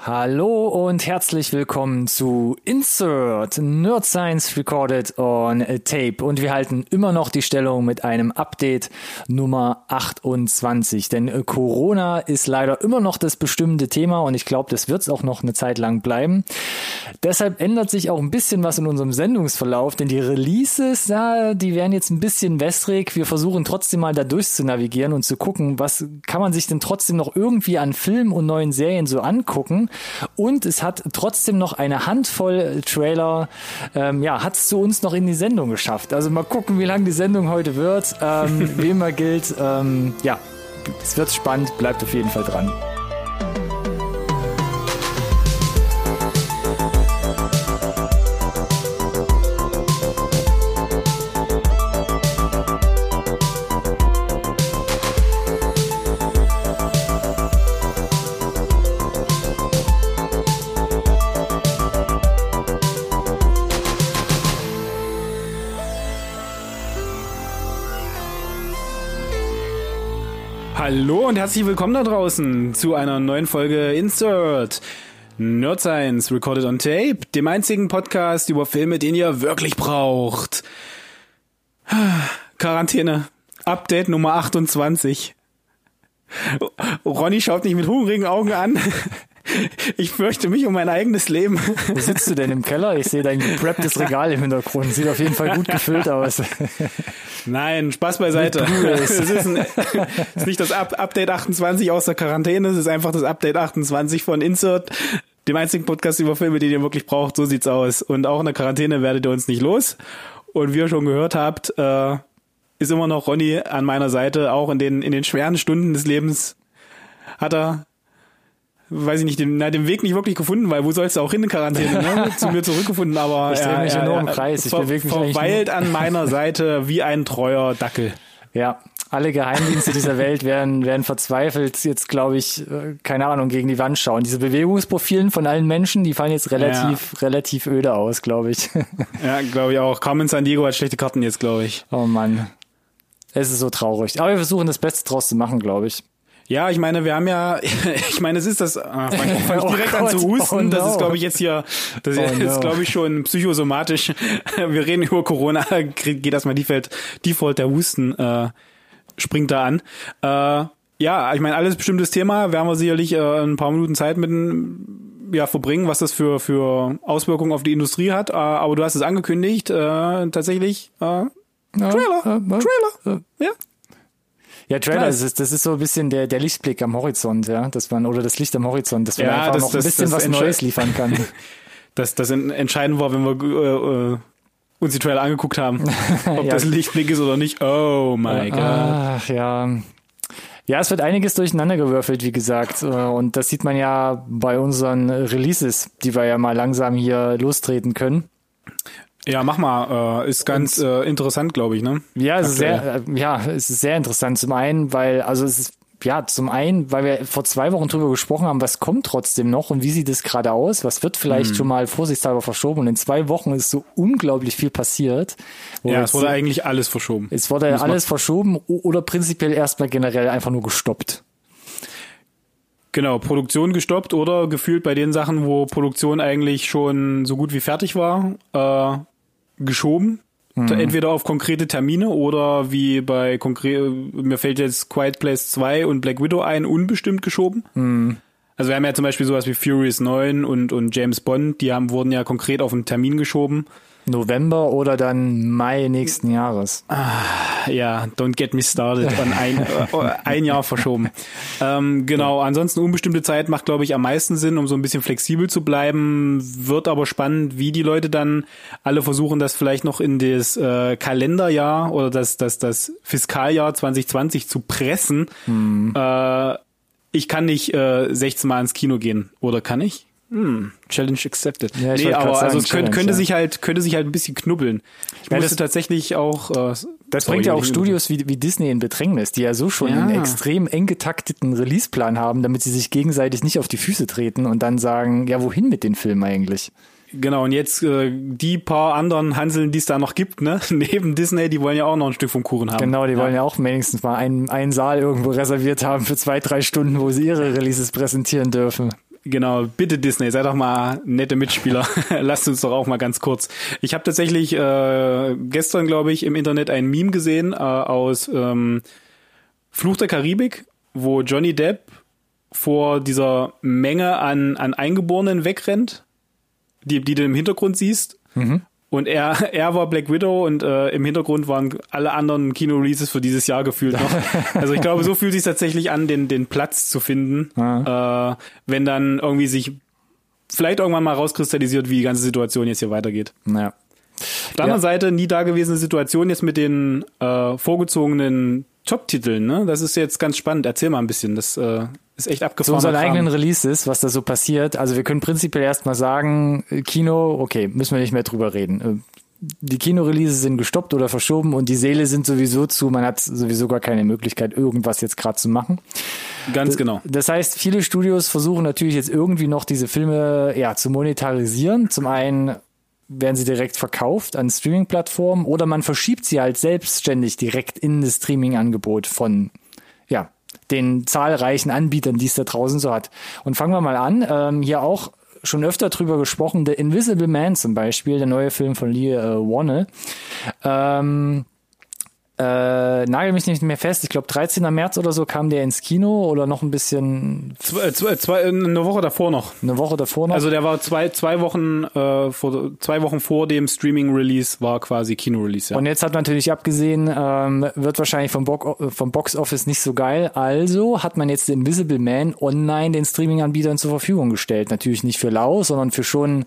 Hallo und herzlich willkommen zu Insert Nerd Science Recorded on Tape und wir halten immer noch die Stellung mit einem Update Nummer 28, denn Corona ist leider immer noch das bestimmende Thema und ich glaube, das wird es auch noch eine Zeit lang bleiben. Deshalb ändert sich auch ein bisschen was in unserem Sendungsverlauf, denn die Releases, ja, die werden jetzt ein bisschen wässrig. Wir versuchen trotzdem mal da durchzunavigieren und zu gucken, was kann man sich denn trotzdem noch irgendwie an Filmen und neuen Serien so angucken und es hat trotzdem noch eine Handvoll Trailer, ähm, ja, hat es zu uns noch in die Sendung geschafft. Also mal gucken, wie lang die Sendung heute wird, ähm, wie immer gilt, ähm, ja, es wird spannend, bleibt auf jeden Fall dran. Und herzlich willkommen da draußen zu einer neuen Folge Insert Nerd Science Recorded on Tape, dem einzigen Podcast über Filme, den ihr wirklich braucht. Quarantäne, Update Nummer 28. Ronny schaut mich mit hungrigen Augen an. Ich fürchte mich um mein eigenes Leben. Wo sitzt du denn im Keller? Ich sehe dein geprepptes Regal im Hintergrund. Sieht auf jeden Fall gut gefüllt aus. Nein, Spaß beiseite. Es ist, ein, ist nicht das Up Update 28 aus der Quarantäne, es ist einfach das Update 28 von Insert, dem einzigen Podcast über Filme, den ihr wirklich braucht. So sieht's aus. Und auch in der Quarantäne werdet ihr uns nicht los. Und wie ihr schon gehört habt, äh, ist immer noch Ronny an meiner Seite, auch in den, in den schweren Stunden des Lebens hat er weiß ich nicht, den, na, den Weg nicht wirklich gefunden, weil wo sollst du auch hin in Quarantäne, ne? zu mir zurückgefunden, aber ich er, mich er, nur im Kreis. Ich ver, bewege mich verweilt an meiner Seite wie ein treuer Dackel. Ja, alle Geheimdienste dieser Welt werden, werden verzweifelt jetzt, glaube ich, äh, keine Ahnung, gegen die Wand schauen. Diese Bewegungsprofilen von allen Menschen, die fallen jetzt relativ, ja. relativ öde aus, glaube ich. Ja, glaube ich auch. Carmen San Diego hat schlechte Karten jetzt, glaube ich. Oh Mann. Es ist so traurig. Aber wir versuchen das Beste draus zu machen, glaube ich. Ja, ich meine, wir haben ja, ich meine, es ist das, ach, ich fange oh direkt Gott, an zu husten. Oh no. Das ist, glaube ich, jetzt hier, das oh ist, no. glaube ich, schon psychosomatisch. Wir reden über Corona, geht erstmal Default, Default der Husten, äh, springt da an. Äh, ja, ich meine, alles bestimmtes Thema, werden wir sicherlich äh, ein paar Minuten Zeit mit ja, verbringen, was das für, für Auswirkungen auf die Industrie hat. Äh, aber du hast es angekündigt, äh, tatsächlich, äh, Trailer, ja, Trailer, ja. Ja, Trailer das ist, das ist so ein bisschen der, der Lichtblick am Horizont, ja, dass man, oder das Licht am Horizont, dass man ja, einfach das, noch ein bisschen was Neues liefern kann. das, das entscheidend war, wenn wir äh, äh, uns die Trailer angeguckt haben, ob ja. das Lichtblick ist oder nicht. Oh my God. Ach, ja. Ja, es wird einiges durcheinandergewürfelt, wie gesagt. Äh, und das sieht man ja bei unseren Releases, die wir ja mal langsam hier lostreten können. Ja, mach mal. Äh, ist ganz äh, interessant, glaube ich, ne? Ja, es ist sehr, äh, ja, es ist sehr interessant. Zum einen, weil, also es ist ja, zum einen, weil wir vor zwei Wochen drüber gesprochen haben, was kommt trotzdem noch und wie sieht es gerade aus? Was wird vielleicht hm. schon mal vorsichtshalber verschoben? Und in zwei Wochen ist so unglaublich viel passiert. Ja, es wurde eigentlich alles verschoben. Es wurde alles verschoben oder prinzipiell erstmal generell einfach nur gestoppt. Genau, Produktion gestoppt oder gefühlt bei den Sachen, wo Produktion eigentlich schon so gut wie fertig war, äh, geschoben. Mhm. Entweder auf konkrete Termine oder wie bei konkret, mir fällt jetzt Quiet Place 2 und Black Widow ein, unbestimmt geschoben. Mhm. Also wir haben ja zum Beispiel sowas wie Furious 9 und, und James Bond, die haben, wurden ja konkret auf einen Termin geschoben. November oder dann Mai nächsten Jahres. Ah, ja, don't get me started. On ein, äh, ein Jahr verschoben. Ähm, genau, ansonsten unbestimmte Zeit macht, glaube ich, am meisten Sinn, um so ein bisschen flexibel zu bleiben. Wird aber spannend, wie die Leute dann alle versuchen, das vielleicht noch in das äh, Kalenderjahr oder das, das, das Fiskaljahr 2020 zu pressen. Hm. Äh, ich kann nicht äh, 16 Mal ins Kino gehen. Oder kann ich? Hm, Challenge accepted. Ja, nee, aber sagen, also es könnte, könnte ja. sich halt könnte sich halt ein bisschen knubbeln. Ich ja, musste tatsächlich auch äh, das bringt ja auch Studios wie, wie Disney in Bedrängnis, die ja so schon ja. einen extrem eng getakteten Releaseplan haben, damit sie sich gegenseitig nicht auf die Füße treten und dann sagen, ja, wohin mit den Filmen eigentlich? Genau, und jetzt äh, die paar anderen Hanseln, die es da noch gibt, ne, neben Disney, die wollen ja auch noch ein Stück vom Kuchen haben. Genau, die ja. wollen ja auch wenigstens mal einen, einen Saal irgendwo reserviert haben für zwei, drei Stunden, wo sie ihre Releases präsentieren dürfen. Genau, bitte Disney, sei doch mal nette Mitspieler. Lasst uns doch auch mal ganz kurz. Ich habe tatsächlich äh, gestern, glaube ich, im Internet ein Meme gesehen äh, aus ähm, Fluch der Karibik, wo Johnny Depp vor dieser Menge an, an Eingeborenen wegrennt, die, die du im Hintergrund siehst. Mhm. Und er, er war Black Widow und äh, im Hintergrund waren alle anderen Kino-Releases für dieses Jahr gefühlt noch. Also ich glaube, so fühlt sich tatsächlich an, den, den Platz zu finden, äh, wenn dann irgendwie sich vielleicht irgendwann mal rauskristallisiert, wie die ganze Situation jetzt hier weitergeht. Naja. Auf der anderen Seite nie dagewesene Situation jetzt mit den äh, vorgezogenen Top-Titeln. Ne? Das ist jetzt ganz spannend. Erzähl mal ein bisschen. Das äh, ist echt abgefahren. So unseren eigenen Releases, was da so passiert. Also wir können prinzipiell erstmal sagen, Kino, okay, müssen wir nicht mehr drüber reden. Die Kinoreleases sind gestoppt oder verschoben und die Seele sind sowieso zu. Man hat sowieso gar keine Möglichkeit, irgendwas jetzt gerade zu machen. Ganz genau. Das heißt, viele Studios versuchen natürlich jetzt irgendwie noch diese Filme ja zu monetarisieren. Zum einen werden sie direkt verkauft an Streaming-Plattformen oder man verschiebt sie halt selbstständig direkt in das Streaming-Angebot von ja, den zahlreichen Anbietern, die es da draußen so hat. Und fangen wir mal an. Ähm, hier auch schon öfter drüber gesprochen, The Invisible Man zum Beispiel, der neue Film von Lee äh, Warne. Ähm, äh, nagel mich nicht mehr fest, ich glaube 13. März oder so kam der ins Kino oder noch ein bisschen. Zwei, zwei, zwei, eine Woche davor noch. Eine Woche davor noch. Also der war zwei, zwei Wochen äh, vor zwei Wochen vor dem Streaming-Release war quasi Kino-Release. Ja. Und jetzt hat man natürlich abgesehen, ähm, wird wahrscheinlich vom, Bo vom Box Office nicht so geil. Also hat man jetzt den Invisible Man online den Streaming-Anbietern zur Verfügung gestellt. Natürlich nicht für lau, sondern für schon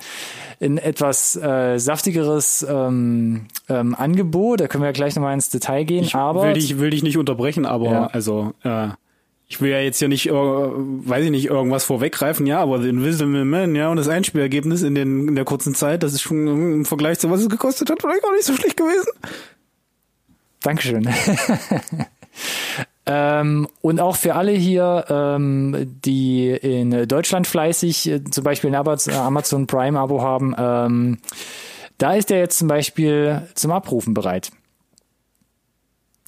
ein etwas äh, saftigeres ähm, ähm, Angebot. Da können wir ja gleich nochmal ins Detail gehen. Ich aber will dich, will dich nicht unterbrechen, aber ja. also äh, ich will ja jetzt hier nicht, äh, weiß ich nicht, irgendwas vorweggreifen, ja, aber The Invisible Man, ja, und das Einspielergebnis in, den, in der kurzen Zeit, das ist schon im Vergleich zu was es gekostet hat, vielleicht auch nicht so schlecht gewesen. Dankeschön. Ähm, und auch für alle hier, ähm, die in Deutschland fleißig äh, zum Beispiel ein äh, Amazon Prime-Abo haben, ähm, da ist er jetzt zum Beispiel zum Abrufen bereit.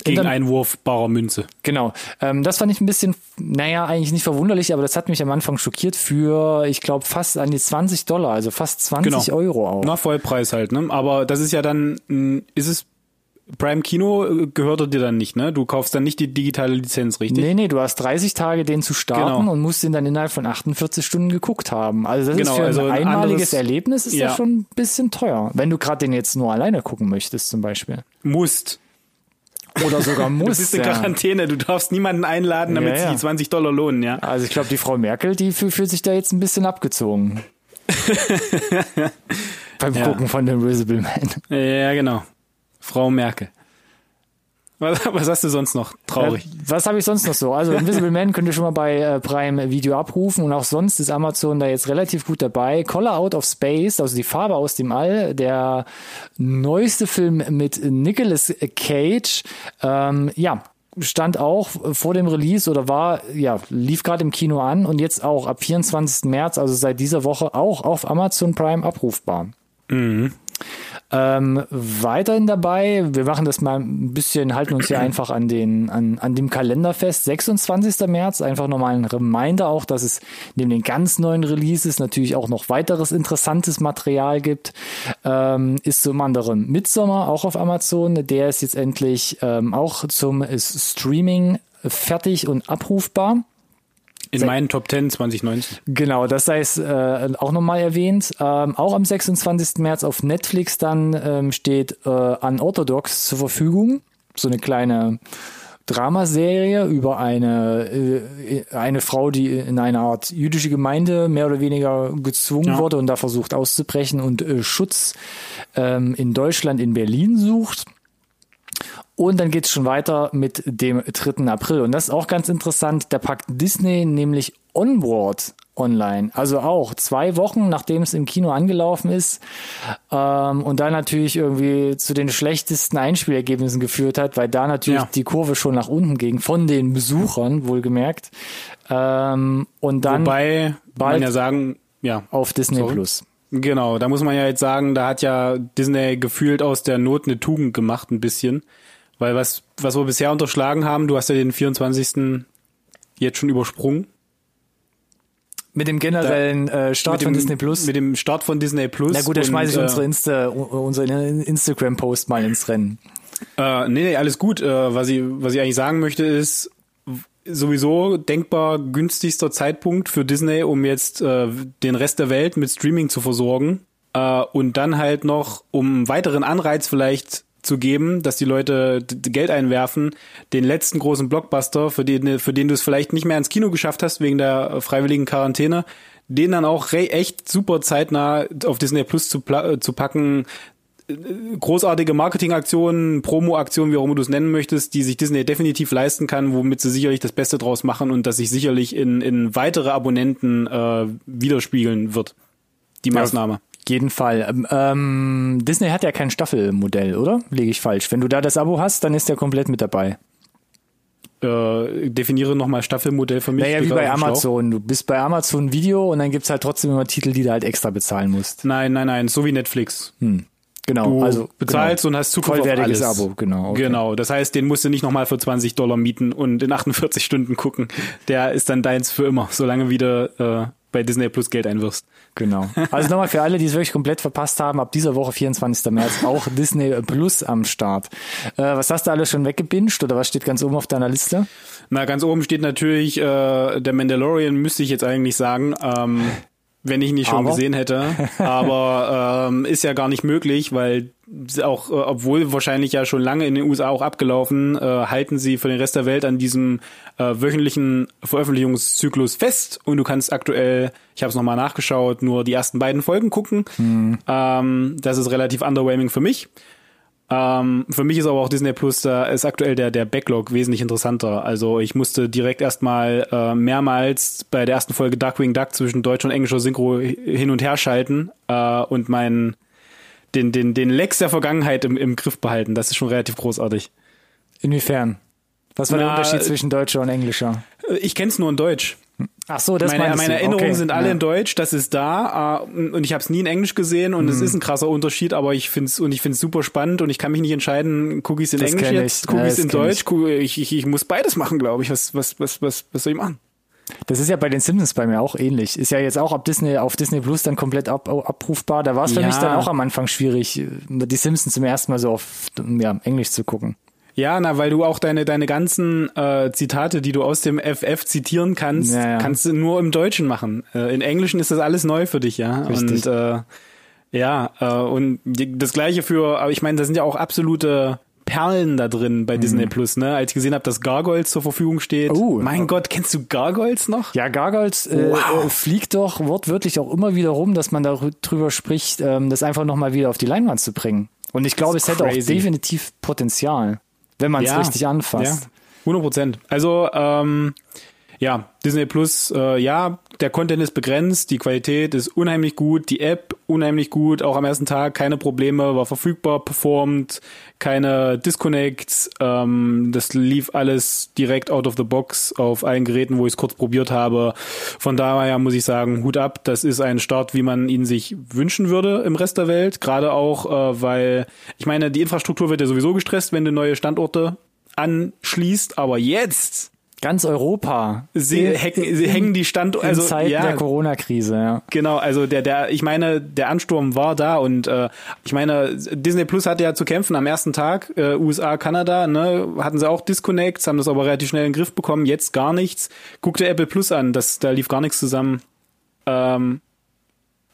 Gegen Einwurf barer Münze. Genau. Ähm, das fand ich ein bisschen, naja, eigentlich nicht verwunderlich, aber das hat mich am Anfang schockiert für, ich glaube, fast an die 20 Dollar, also fast 20 genau. Euro auch. Na, Vollpreis halt, ne? Aber das ist ja dann, ist es Prime Kino äh, gehört dir dann nicht, ne? Du kaufst dann nicht die digitale Lizenz, richtig? Nee, nee, du hast 30 Tage, den zu starten genau. und musst den dann innerhalb von 48 Stunden geguckt haben. Also das genau, ist für also ein einmaliges ein anderes, Erlebnis ist ja. das schon ein bisschen teuer. Wenn du gerade den jetzt nur alleine gucken möchtest, zum Beispiel. Musst. Oder sogar musst. Du bist in Quarantäne, du darfst niemanden einladen, damit ja, ja. sich die 20 Dollar lohnen, ja. Also ich glaube, die Frau Merkel, die fühlt sich da jetzt ein bisschen abgezogen. Beim Gucken von dem Invisible Man. Ja, genau. Frau Merkel. Was, was hast du sonst noch? Traurig. Äh, was habe ich sonst noch so? Also Invisible Man könnt ihr schon mal bei äh, Prime Video abrufen und auch sonst ist Amazon da jetzt relativ gut dabei. Color Out of Space, also die Farbe aus dem All, der neueste Film mit Nicolas Cage. Ähm, ja, stand auch vor dem Release oder war, ja, lief gerade im Kino an und jetzt auch ab 24. März, also seit dieser Woche auch auf Amazon Prime abrufbar. Mhm. Ähm, weiterhin dabei, wir machen das mal ein bisschen, halten uns hier einfach an den, an, an dem Kalender fest. 26. März, einfach nochmal ein Reminder auch, dass es neben den ganz neuen Releases natürlich auch noch weiteres interessantes Material gibt. Ähm, ist zum anderen Midsommer, auch auf Amazon. Der ist jetzt endlich ähm, auch zum Streaming fertig und abrufbar. In meinen Top 10 2019. Genau, das sei es äh, auch nochmal erwähnt. Ähm, auch am 26. März auf Netflix dann ähm, steht äh, Unorthodox zur Verfügung. So eine kleine Dramaserie über eine, äh, eine Frau, die in eine Art jüdische Gemeinde mehr oder weniger gezwungen ja. wurde und da versucht auszubrechen und äh, Schutz ähm, in Deutschland, in Berlin sucht. Und dann geht's schon weiter mit dem 3. April. Und das ist auch ganz interessant. Da packt Disney nämlich Onward online. Also auch zwei Wochen, nachdem es im Kino angelaufen ist ähm, und da natürlich irgendwie zu den schlechtesten Einspielergebnissen geführt hat, weil da natürlich ja. die Kurve schon nach unten ging, von den Besuchern wohlgemerkt. Ähm, und dann Wobei bald man ja sagen, ja. auf Disney Sorry. Plus. Genau, da muss man ja jetzt sagen, da hat ja Disney gefühlt aus der Not eine Tugend gemacht, ein bisschen. Weil was, was wir bisher unterschlagen haben, du hast ja den 24. jetzt schon übersprungen. Mit dem generellen äh, Start mit von dem, Disney Plus. Mit dem Start von Disney Plus. Na gut, da schmeiße ich äh, unsere, Insta, unseren Instagram-Post mal ins Rennen. Äh, nee, nee, alles gut. Äh, was, ich, was ich eigentlich sagen möchte ist, sowieso denkbar günstigster Zeitpunkt für Disney, um jetzt äh, den Rest der Welt mit Streaming zu versorgen. Äh, und dann halt noch, um einen weiteren Anreiz vielleicht zu geben, dass die Leute Geld einwerfen, den letzten großen Blockbuster, für den, für den du es vielleicht nicht mehr ins Kino geschafft hast, wegen der äh, freiwilligen Quarantäne, den dann auch re echt super zeitnah auf Disney Plus zu, äh, zu packen, großartige Marketingaktionen, Promo-Aktionen, wie auch immer du es nennen möchtest, die sich Disney definitiv leisten kann, womit sie sicherlich das Beste draus machen und das sich sicherlich in, in weitere Abonnenten äh, widerspiegeln wird. Die Maßnahme. Jeden Fall. Ähm, ähm, Disney hat ja kein Staffelmodell, oder? Lege ich falsch. Wenn du da das Abo hast, dann ist der komplett mit dabei. Äh, definiere nochmal Staffelmodell für mich. Naja, wie bei auf dem Schlauch. Amazon. Du bist bei Amazon Video und dann gibt's halt trotzdem immer Titel, die du halt extra bezahlen musst. Nein, nein, nein, so wie Netflix. Genau. Du also bezahlst genau. und hast Zugriff auf Vollwertiges alles. Abo, genau. okay. Genau, das heißt, den musst du nicht nochmal für 20 Dollar mieten und in 48 Stunden gucken. Der ist dann deins für immer, solange wieder äh, bei Disney Plus Geld einwirfst. Genau. Also nochmal für alle, die es wirklich komplett verpasst haben, ab dieser Woche, 24. März, auch Disney Plus am Start. Äh, was hast du alles schon weggebinged oder was steht ganz oben auf deiner Liste? Na, ganz oben steht natürlich äh, der Mandalorian, müsste ich jetzt eigentlich sagen, ähm, wenn ich ihn nicht schon Aber? gesehen hätte. Aber ähm, ist ja gar nicht möglich, weil sie auch, äh, obwohl wahrscheinlich ja schon lange in den USA auch abgelaufen, äh, halten sie für den Rest der Welt an diesem äh, wöchentlichen Veröffentlichungszyklus fest. Und du kannst aktuell, ich habe es nochmal nachgeschaut, nur die ersten beiden Folgen gucken. Ähm, das ist relativ underwhelming für mich. Ähm, für mich ist aber auch Disney Plus, da ist aktuell der, der Backlog wesentlich interessanter. Also ich musste direkt erstmal äh, mehrmals bei der ersten Folge Darkwing Duck zwischen deutscher und englischer Synchro hin und her schalten äh, und meinen den, den, den Lex der Vergangenheit im, im Griff behalten. Das ist schon relativ großartig. Inwiefern? Was war der Na, Unterschied äh, zwischen deutscher und englischer? Äh, Ich kenn's nur in Deutsch. Ach so, das meine, meine. Erinnerungen okay. sind alle ja. in Deutsch, das ist da äh, und ich habe es nie in Englisch gesehen und es Mhm. ist ein krasser Unterschied, aber ich find's und ich find's super spannend und ich kann mich nicht entscheiden, gucke ich's in Das Englisch jetzt, gucke Ja, ich's in Deutsch, ich. ich, ich, ich muss beides machen, glaube ich. Was was was was was soll ich machen? Das ist ja bei den Simpsons bei mir auch ähnlich. Ist ja jetzt auch ab Disney, auf Disney Plus dann komplett ab, abrufbar. Da war es für Ja. mich dann auch am Anfang schwierig, die Simpsons zum ersten Mal so auf ja, Englisch zu gucken. Ja, na, weil du auch deine deine ganzen äh, Zitate, die du aus dem FF zitieren kannst, Ja, ja. kannst du nur im Deutschen machen. Äh, in Englischen ist das alles neu für dich, ja. Richtig. Und äh, ja, äh, und die, das gleiche für, aber ich meine, da sind ja auch absolute Perlen da drin Mhm. bei Disney Plus, ne? Als ich gesehen habe, dass Gargoyles zur Verfügung steht. Oh. mein Gott, kennst du Gargoyles noch? Ja, Gargoyles äh, Wow. äh, fliegt doch wortwörtlich auch immer wieder rum, dass man darüber spricht, ähm, das einfach nochmal wieder auf die Leinwand zu bringen. Und ich glaube, es hätte auch definitiv Potenzial, wenn man es richtig anfasst. Ja, 100 Prozent. Also, ähm, ja, Disney Plus, äh, ja, der Content ist begrenzt, die Qualität ist unheimlich gut, die App unheimlich gut, auch am ersten Tag keine Probleme, war verfügbar, performt, keine Disconnects, ähm, das lief alles direkt out of the box auf allen Geräten, wo ich es kurz probiert habe. Von daher muss ich sagen, Hut ab, das ist ein Start, wie man ihn sich wünschen würde im Rest der Welt, gerade auch, äh, weil, ich meine, die Infrastruktur wird ja sowieso gestresst, wenn du neue Standorte anschließt, aber jetzt Ganz Europa. sie, In- hacken, sie hängen die Stand, in also Zeiten ja, der Corona-Krise, ja. Genau, also der, der, ich meine, der Ansturm war da und äh, ich meine, Disney Plus hatte ja zu kämpfen am ersten Tag, äh, USA, Kanada, ne, hatten sie auch Disconnects, haben das aber relativ schnell in den Griff bekommen, jetzt gar nichts. Guck dir Apple Plus an, das, da lief gar nichts zusammen. Ähm,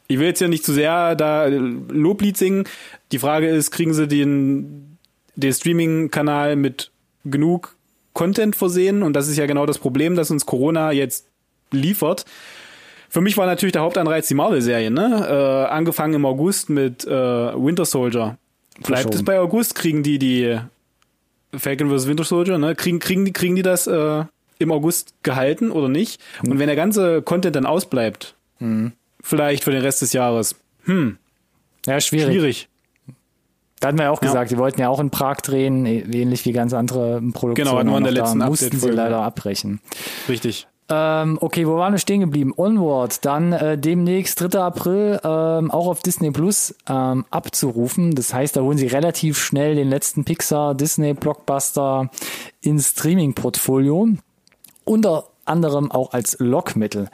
ich will jetzt ja nicht zu sehr da äh, Loblied singen. Die Frage ist, kriegen sie den, den Streaming-Kanal mit genug Content versehen? Und das ist ja genau das Problem, das uns Corona jetzt liefert. Für mich war natürlich der Hauptanreiz die Marvel-Serie, ne? Äh, angefangen im August mit äh, Winter Soldier. Bleibt es bei August? Kriegen die die Falcon vs. Winter Soldier, ne? Kriegen, kriegen, die, kriegen die das äh, im August gehalten oder nicht? Und wenn der ganze Content dann ausbleibt, vielleicht für den Rest des Jahres, hm, Ja, schwierig. schwierig. Da hatten wir ja auch Ja. gesagt, die wollten ja auch in Prag drehen, eh- ähnlich wie ganz andere Produktionen. Genau, wir in der letzten da mussten sie leider abbrechen. Richtig. Ähm, okay, wo waren wir stehen geblieben? Onward, dann äh, demnächst 3. April ähm, auch auf Disney Plus ähm, abzurufen. Das heißt, da holen sie relativ schnell den letzten Pixar Disney Blockbuster ins Streaming Portfolio. Unter anderem auch als Lockmittel.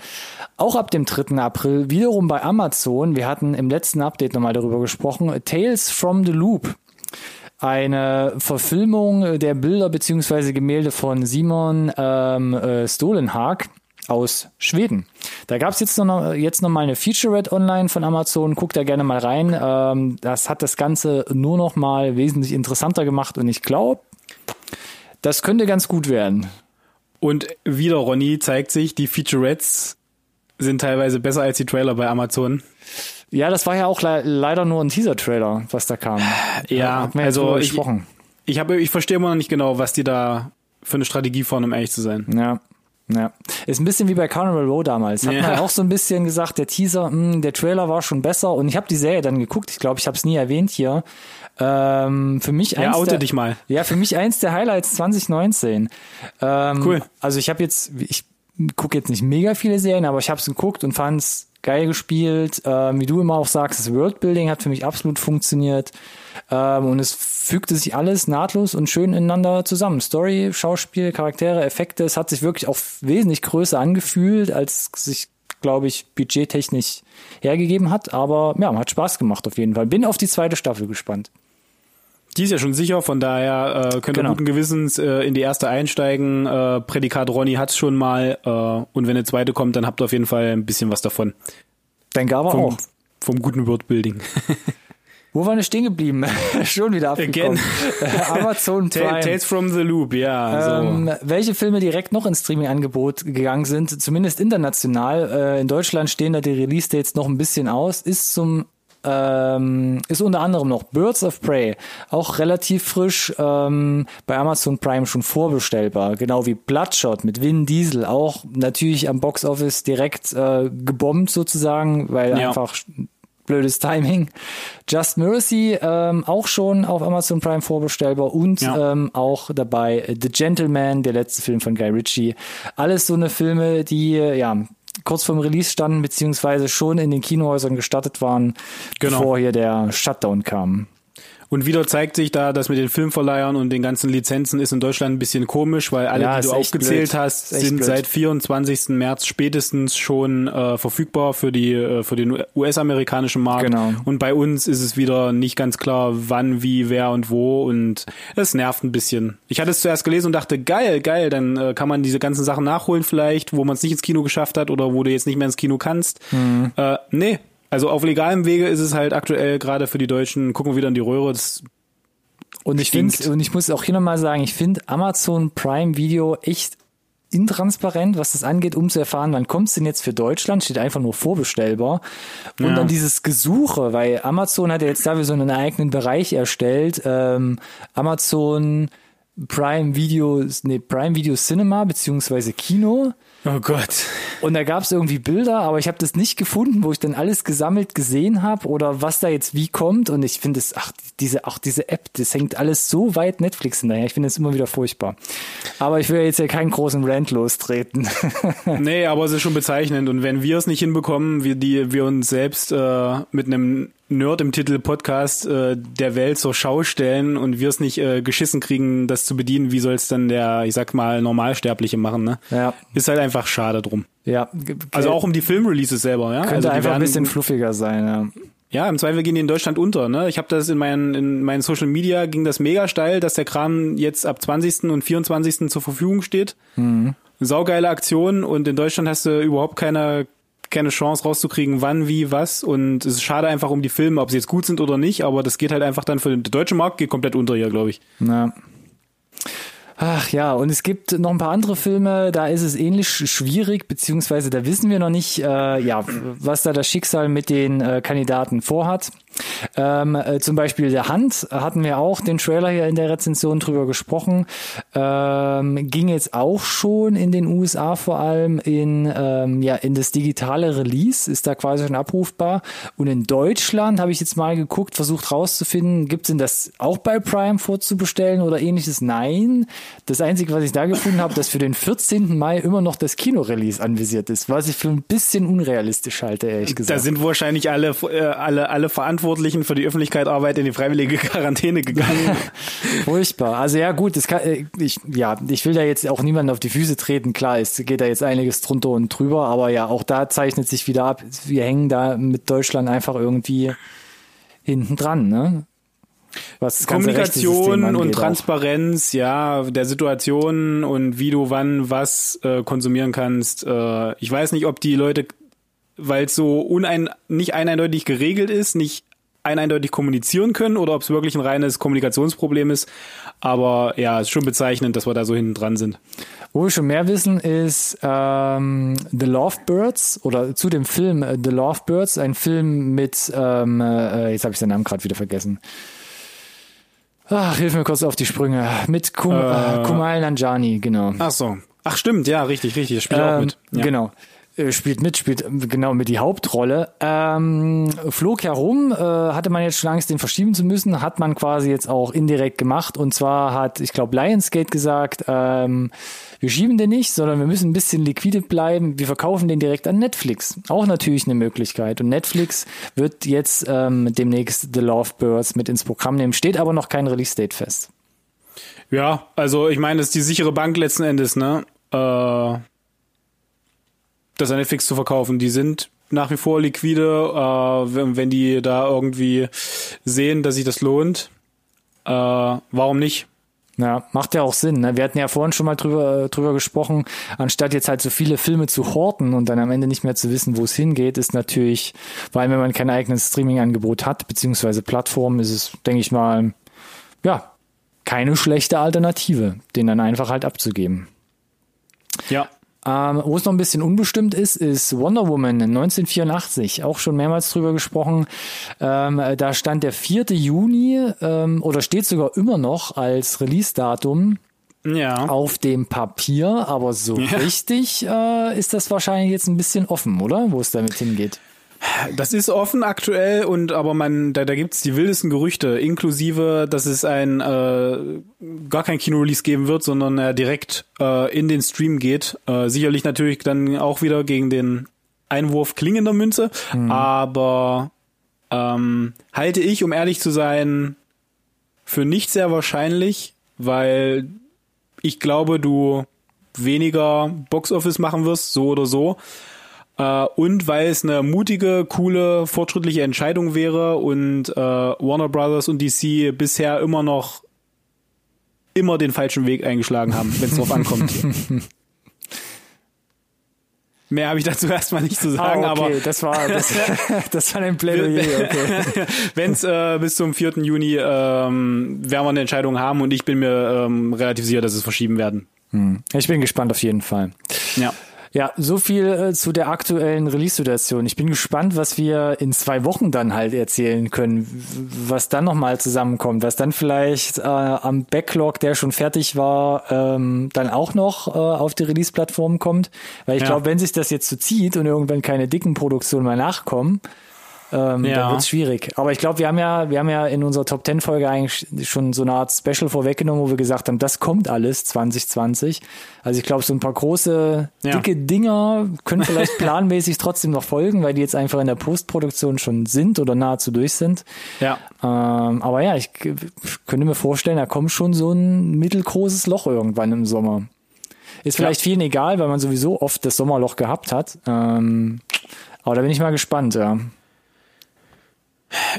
Auch ab dem 3. April wiederum bei Amazon, wir hatten im letzten Update nochmal darüber gesprochen, Tales from the Loop eine Verfilmung der Bilder beziehungsweise Gemälde von Simon ähm, äh, Stolenhag aus Schweden. Da gab es jetzt noch, jetzt noch mal eine Featurette online von Amazon. Guckt da gerne mal rein. Ähm, das hat das Ganze nur noch mal wesentlich interessanter gemacht und ich glaube, das könnte ganz gut werden. Und wieder, Ronny, zeigt sich, die Featurettes sind teilweise besser als die Trailer bei Amazon. Ja, das war ja auch le leider nur ein Teaser-Trailer, was da kam. Ja, ja also ich, ich, habe, ich verstehe immer noch nicht genau, was die da für eine Strategie fahren, um ehrlich zu sein. Ja. Ja, ist ein bisschen wie bei Carnival Row damals. Hat ja. man auch so ein bisschen gesagt, der Teaser, mh, hm, der Trailer war schon besser und ich habe die Serie dann geguckt. Ich glaube, ich habe es nie erwähnt hier. Ähm, für mich ja, oute der, dich mal. Ja, für mich eins der Highlights 2019. Ähm, cool. Also ich habe jetzt, ich gucke jetzt nicht mega viele Serien, aber ich habe es geguckt und fand es geil gespielt. Ähm, wie du immer auch sagst, das Worldbuilding hat für mich absolut funktioniert. Ähm, und es fügte sich alles nahtlos und schön ineinander zusammen. Story, Schauspiel, Charaktere, Effekte. Es hat sich wirklich auch wesentlich größer angefühlt, als sich, glaube ich, budgettechnisch hergegeben hat. Aber ja, hat Spaß gemacht auf jeden Fall. Bin auf die zweite Staffel gespannt. Die ist ja schon sicher, von daher äh, könnt ihr genau. guten Gewissens äh, in die erste einsteigen. Äh, Prädikat Ronny hat's schon mal äh, und wenn eine zweite kommt, dann habt ihr auf jeden Fall ein bisschen was davon. Denke aber vom, auch. Vom guten Wordbuilding. Wo waren wir stehen geblieben? Schon wieder abgekommen. Amazon Prime. Tales from the Loop, ja. Ähm, welche Filme direkt noch ins Streaming-Angebot gegangen sind, zumindest international, äh, in Deutschland stehen da die Release-Dates noch ein bisschen aus, ist zum ähm, ist unter anderem noch Birds of Prey, auch relativ frisch ähm, bei Amazon Prime schon vorbestellbar, genau wie Bloodshot mit Vin Diesel, auch natürlich am Box Office direkt äh, gebombt sozusagen, weil ja. einfach blödes Timing. Just Mercy ähm, auch schon auf Amazon Prime vorbestellbar und ja. ähm, auch dabei The Gentleman, der letzte Film von Guy Ritchie. Alles so eine Filme, die ja kurz vorm Release standen, beziehungsweise schon in den Kinohäusern gestartet waren, genau. bevor hier der Shutdown kam. Und wieder zeigt sich da, dass mit den Filmverleihern und den ganzen Lizenzen ist in Deutschland ein bisschen komisch, weil alle, ja, die du aufgezählt blöd. hast, sind blöd. seit 24. März spätestens schon äh, verfügbar für die äh, für den US-amerikanischen Markt. Genau. Und bei uns ist es wieder nicht ganz klar, wann, wie, wer und wo. Und es nervt ein bisschen. Ich hatte es zuerst gelesen und dachte, geil, geil, dann äh, kann man diese ganzen Sachen nachholen vielleicht, wo man es nicht ins Kino geschafft hat oder wo du jetzt nicht mehr ins Kino kannst. Mhm. Äh, nee, also auf legalem Wege ist es halt aktuell gerade für die Deutschen, gucken wir wieder in die Röhre. Das und ich finde, und ich muss auch hier nochmal sagen, ich finde Amazon Prime Video echt intransparent, was das angeht, um zu erfahren, wann kommt es denn jetzt für Deutschland, steht einfach nur vorbestellbar. Und ja. dann dieses Gesuche, weil Amazon hat ja jetzt dafür so einen eigenen Bereich erstellt. Ähm, Amazon Prime Video, nee, Prime Video Cinema beziehungsweise Kino. Oh Gott. Und da gab es irgendwie Bilder, aber ich habe das nicht gefunden, wo ich dann alles gesammelt gesehen habe oder was da jetzt wie kommt. Und ich finde es, ach, diese, auch diese App, das hängt alles so weit Netflix hinterher. Ich finde es immer wieder furchtbar. Aber ich will jetzt ja keinen großen Rant lostreten. nee, aber es ist schon bezeichnend. Und wenn wir es nicht hinbekommen, wir, die, wir uns selbst äh, mit einem Nerd im Titel Podcast äh, der Welt zur Schau stellen und wir es nicht äh, geschissen kriegen, das zu bedienen, wie soll es dann der, ich sag mal, Normalsterbliche machen, ne? Ja. Ist halt einfach schade drum. Ja. Also auch um die Filmreleases selber, ja? Könnte also einfach werden, ein bisschen fluffiger sein, ja. Ja, im Zweifel gehen die in Deutschland unter. Ne? Ich habe das in meinen, in meinen Social Media ging das mega steil, dass der Kram jetzt ab 20. und 24. zur Verfügung steht. Mhm. Saugeile Aktion und in Deutschland hast du überhaupt keine keine Chance rauszukriegen, wann, wie, was. Und es ist schade einfach um die Filme, ob sie jetzt gut sind oder nicht, aber das geht halt einfach dann für den der deutsche Markt geht komplett unter hier, glaube ich. Na. Ach ja, und es gibt noch ein paar andere Filme, da ist es ähnlich schwierig, beziehungsweise da wissen wir noch nicht, äh, ja, was da das Schicksal mit den äh, Kandidaten vorhat. Ähm, äh, zum Beispiel der Hand hatten wir auch den Trailer hier in der Rezension drüber gesprochen. Ähm, ging jetzt auch schon in den USA vor allem in, ähm, ja, in das digitale Release, ist da quasi schon abrufbar. Und in Deutschland habe ich jetzt mal geguckt, versucht rauszufinden, gibt es denn das auch bei Prime vorzubestellen oder ähnliches? Nein. Das Einzige, was ich da gefunden habe, dass für den 14. Mai immer noch das Kinorelease anvisiert ist, was ich für ein bisschen unrealistisch halte, ehrlich gesagt. Da sind wahrscheinlich alle, äh, alle, alle verantwortlich Verantwortlichen für die Öffentlichkeit Arbeit in die freiwillige Quarantäne gegangen. Furchtbar. Also ja gut, das kann, äh, ich, ja, ich will da jetzt auch niemanden auf die Füße treten. Klar, es geht da jetzt einiges drunter und drüber, aber ja, auch da zeichnet sich wieder ab. Wir hängen da mit Deutschland einfach irgendwie hinten dran, ne? Was Kommunikation und Transparenz, auch. ja, der Situation und wie du wann was äh, konsumieren kannst. Äh, ich weiß nicht, ob die Leute, weil es so unein, nicht eindeutig geregelt ist, nicht eindeutig kommunizieren können oder ob es wirklich ein reines Kommunikationsproblem ist. Aber ja, es ist schon bezeichnend, dass wir da so hinten dran sind. Wo wir schon mehr wissen, ist ähm, The Lovebirds oder zu dem Film äh, The Lovebirds, ein Film mit, ähm, äh, jetzt habe ich seinen Namen gerade wieder vergessen. Ach, hilf mir kurz auf die Sprünge. Mit Kum äh, Kumail Nanjani, genau. Ach so. Ach stimmt, ja, richtig, richtig. Das spielt ähm, auch mit. Ja. Genau. Äh, spielt mit, spielt genau mit die Hauptrolle. Ähm, flog herum, äh, hatte man jetzt schon Angst, den verschieben zu müssen, hat man quasi jetzt auch indirekt gemacht. Und zwar hat, ich glaube, Lionsgate gesagt, ähm, wir schieben den nicht, sondern wir müssen ein bisschen liquide bleiben. Wir verkaufen den direkt an Netflix. Auch natürlich eine Möglichkeit. Und Netflix wird jetzt ähm, demnächst The Lovebirds mit ins Programm nehmen. Steht aber noch kein Release-Date fest. Ja, also ich meine, das ist die sichere Bank letzten Endes, ne? Äh das an Netflix zu verkaufen. Die sind nach wie vor liquide, äh, wenn, wenn die da irgendwie sehen, dass sich das lohnt. Äh, warum nicht? Ja, macht ja auch Sinn. Ne? Wir hatten ja vorhin schon mal drüber, drüber gesprochen, anstatt jetzt halt so viele Filme zu horten und dann am Ende nicht mehr zu wissen, wo es hingeht, ist natürlich, vor allem wenn man kein eigenes Streaming-Angebot hat, beziehungsweise Plattform, ist es, denke ich mal, ja, keine schlechte Alternative, den dann einfach halt abzugeben. Ja. Ähm, wo es noch ein bisschen unbestimmt ist, ist Wonder Woman 1984. Auch schon mehrmals drüber gesprochen. Ähm, da stand der 4. Juni ähm, oder steht sogar immer noch als Release-Datum ja. auf dem Papier, aber so ja. richtig äh, ist das wahrscheinlich jetzt ein bisschen offen, oder? Wo es damit hingeht. Das ist offen aktuell und aber man, da, da gibt's die wildesten Gerüchte, inklusive, dass es ein äh, gar kein Kino-Release geben wird, sondern er direkt äh, in den Stream geht. Äh, sicherlich natürlich dann auch wieder gegen den Einwurf klingender Münze, mhm. aber ähm, halte ich, um ehrlich zu sein, für nicht sehr wahrscheinlich, weil ich glaube, du weniger Boxoffice machen wirst, so oder so. Uh, und weil es eine mutige, coole, fortschrittliche Entscheidung wäre und uh, Warner Brothers und DC bisher immer noch immer den falschen Weg eingeschlagen haben, wenn es drauf ankommt. Mehr habe ich dazu erstmal nicht zu sagen, ah, okay. aber das war das, das war ein Plädoyer. Okay. Wenn es äh, bis zum 4. Juni ähm, werden wir eine Entscheidung haben und ich bin mir ähm, relativ sicher, dass es verschieben werden. Hm. Ich bin gespannt auf jeden Fall. Ja. Ja, so viel äh, zu der aktuellen Release-Situation. Ich bin gespannt, was wir in zwei Wochen dann halt erzählen können, was dann nochmal zusammenkommt, was dann vielleicht äh, am Backlog, der schon fertig war, ähm, dann auch noch äh, auf die Release-Plattform kommt. Weil ich ja. glaube, wenn sich das jetzt so zieht und irgendwann keine dicken Produktionen mehr nachkommen, ähm, ja. dann wird schwierig. Aber ich glaube, wir haben ja, wir haben ja in unserer Top 10 Folge eigentlich schon so eine Art Special vorweggenommen, wo wir gesagt haben, das kommt alles 2020. Also ich glaube, so ein paar große, dicke ja. Dinger können vielleicht planmäßig trotzdem noch folgen, weil die jetzt einfach in der Postproduktion schon sind oder nahezu durch sind. Ja. Ähm, aber ja, ich könnte mir vorstellen, da kommt schon so ein mittelgroßes Loch irgendwann im Sommer. Ist vielleicht ja. vielen egal, weil man sowieso oft das Sommerloch gehabt hat. Ähm, aber da bin ich mal gespannt, ja.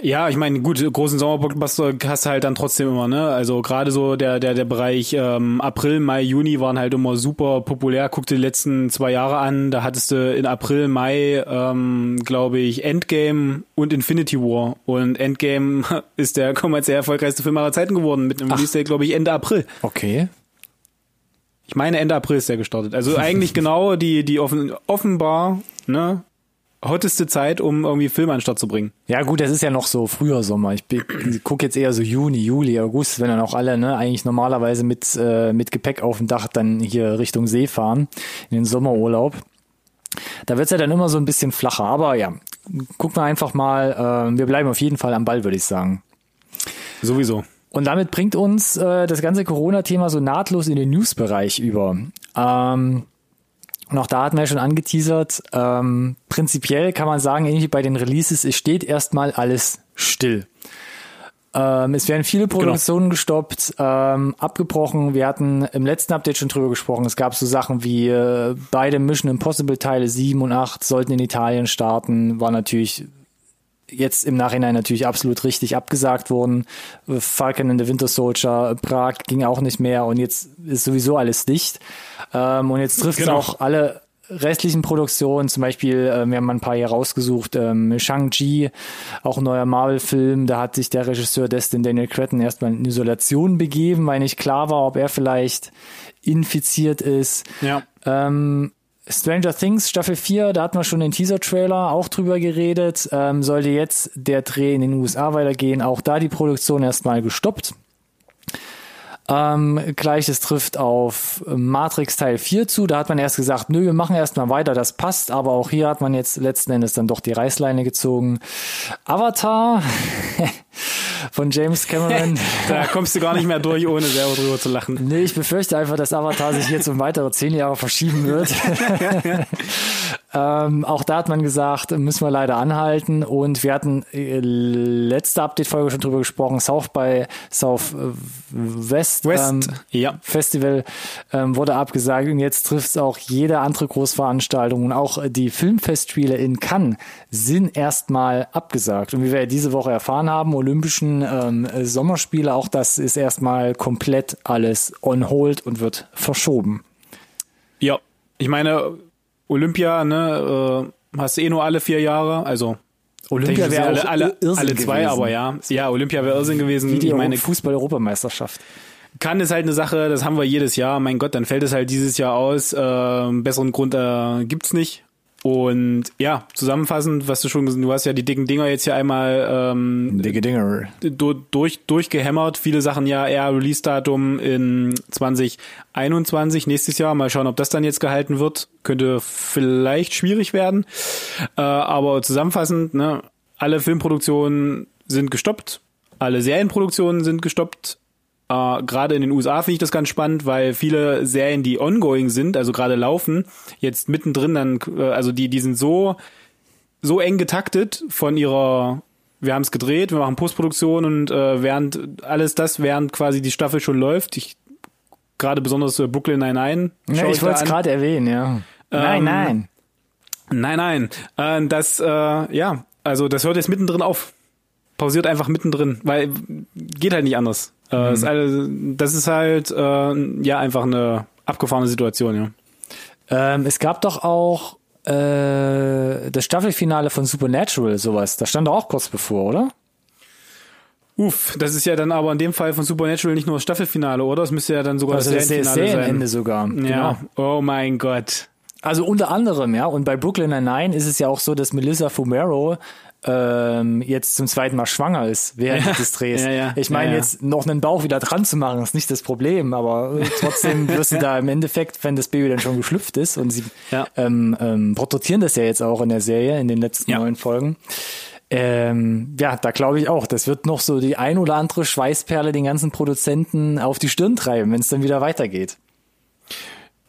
Ja, ich meine, gut, großen Sommerblockbuster hast du halt dann trotzdem immer, ne? Also gerade so der, der, der Bereich ähm, April, Mai, Juni waren halt immer super populär. Guck dir die letzten zwei Jahre an, da hattest du in April, Mai, ähm, glaube ich, Endgame und Infinity War. Und Endgame ist der kommerziell erfolgreichste Film aller Zeiten geworden, mit einem Release glaube ich, Ende April. Okay. Ich meine, Ende April ist der gestartet. Also eigentlich genau die, die offen, offenbar, ne, hotteste Zeit, um irgendwie Filme an Start zu bringen. Ja gut, das ist ja noch so früher Sommer. Ich gucke jetzt eher so Juni, Juli, August, wenn dann auch alle ne, eigentlich normalerweise mit, äh, mit Gepäck auf dem Dach dann hier Richtung See fahren, in den Sommerurlaub. Da wird's ja dann immer so ein bisschen flacher. Aber ja, gucken wir einfach mal. Äh, wir bleiben auf jeden Fall am Ball, würde ich sagen. Sowieso. Und damit bringt uns äh, das ganze Corona-Thema so nahtlos in den News-Bereich über. Ähm, und auch da hatten wir ja schon angeteasert, ähm, prinzipiell kann man sagen, ähnlich wie bei den Releases, es steht erstmal alles still. Ähm, es werden viele Genau. Produktionen gestoppt, ähm, abgebrochen. Wir hatten im letzten Update schon drüber gesprochen. Es gab so Sachen wie äh, beide Mission Impossible Teile 7 und 8 sollten in Italien starten, war natürlich jetzt im Nachhinein natürlich absolut richtig abgesagt worden. Falcon and the Winter Soldier, Prag ging auch nicht mehr und jetzt ist sowieso alles dicht. Ähm, und jetzt trifft es Genau. auch alle restlichen Produktionen, zum Beispiel, ähm, wir haben mal ein paar hier rausgesucht, ähm, Shang-Chi, auch ein neuer Marvel-Film, da hat sich der Regisseur Destin Daniel Cretton erstmal in Isolation begeben, weil nicht klar war, ob er vielleicht infiziert ist. Ja. Ähm, Stranger Things Staffel 4, da hatten wir schon den Teaser-Trailer auch drüber geredet. Ähm, sollte jetzt der Dreh in den USA weitergehen, auch da die Produktion erstmal gestoppt. Ähm, Gleiches trifft auf Matrix Teil 4 zu. Da hat man erst gesagt, nö, wir machen erstmal weiter, das passt. Aber auch hier hat man jetzt letzten Endes dann doch die Reißleine gezogen. Avatar von James Cameron. Da kommst du gar nicht mehr durch, ohne selber drüber zu lachen. Nee, ich befürchte einfach, dass Avatar sich jetzt um weitere zehn Jahre verschieben wird. ähm, auch da hat man gesagt, müssen wir leider anhalten. Und wir hatten äh, letzte Update-Folge schon drüber gesprochen, South by Southwest West, ähm, ja. Festival ähm, wurde abgesagt und jetzt trifft es auch jede andere Großveranstaltung und auch die Filmfestspiele in Cannes sind erstmal abgesagt. Und wie wir ja diese Woche erfahren haben, Olympischen ähm, Sommerspiele, auch das ist erstmal komplett alles on hold und wird verschoben. Ja, ich meine, Olympia, ne, äh, hast du eh nur alle vier Jahre, also Olympia wäre alle, alle, alle zwei, gewesen. aber ja. Ja, Olympia wäre Irrsinn gewesen. Wie die ich meine, Fußball-Europameisterschaft. kann ist halt eine Sache, das haben wir jedes Jahr. Mein Gott, dann fällt es halt dieses Jahr aus. Äh, besseren Grund äh, gibt's nicht. Und ja, zusammenfassend, was du schon gesagt du hast ja die dicken Dinger jetzt hier einmal ähm, Dicke Dinger. du- durch, durchgehämmert. Viele Sachen ja eher Release-Datum in 2021, nächstes Jahr. Mal schauen, ob das dann jetzt gehalten wird. Könnte vielleicht schwierig werden. Äh, aber zusammenfassend, ne, alle Filmproduktionen sind gestoppt. Alle Serienproduktionen sind gestoppt. Äh, gerade in den USA finde ich das ganz spannend, weil viele Serien, die ongoing sind, also gerade laufen, jetzt mittendrin dann, äh, also die, die sind so, so eng getaktet von ihrer, wir haben es gedreht, wir machen Postproduktion und äh, während alles das, während quasi die Staffel schon läuft, ich gerade besonders äh, Brooklyn Nine-Nine. Ja, schau ich wollte es gerade erwähnen, ja. nein, Ähm, nein. Nein, nein. Äh, das, äh, ja, also das hört jetzt mittendrin auf. Pausiert einfach mittendrin, weil geht halt nicht anders. Äh, ist alle, das ist halt äh, ja einfach eine abgefahrene Situation, ja. Ähm, es gab doch auch äh, das Staffelfinale von Supernatural, sowas. Das stand doch auch kurz bevor, oder? Uff, das ist ja dann aber in dem Fall von Supernatural nicht nur das Staffelfinale, oder? Das müsste ja dann sogar Also das das ist Serienfinale sein. sogar. Ja. Genau. Oh mein Gott. Also unter anderem, ja. Und bei Brooklyn Nine-Nine ist es ja auch so, dass Melissa Fumero ähm, jetzt zum zweiten Mal schwanger ist während Ja. des Drehs. Ja, ja. Ich meine, jetzt noch einen Bauch wieder dran zu machen, ist nicht das Problem, aber äh, trotzdem wirst du da im Endeffekt, wenn das Baby dann schon geschlüpft ist und sie ähm, ähm, porträtieren das ja jetzt auch in der Serie, in den letzten neun Folgen. Ähm, ja, da glaube ich auch, das wird noch so die ein oder andere Schweißperle den ganzen Produzenten auf die Stirn treiben, wenn es dann wieder weitergeht.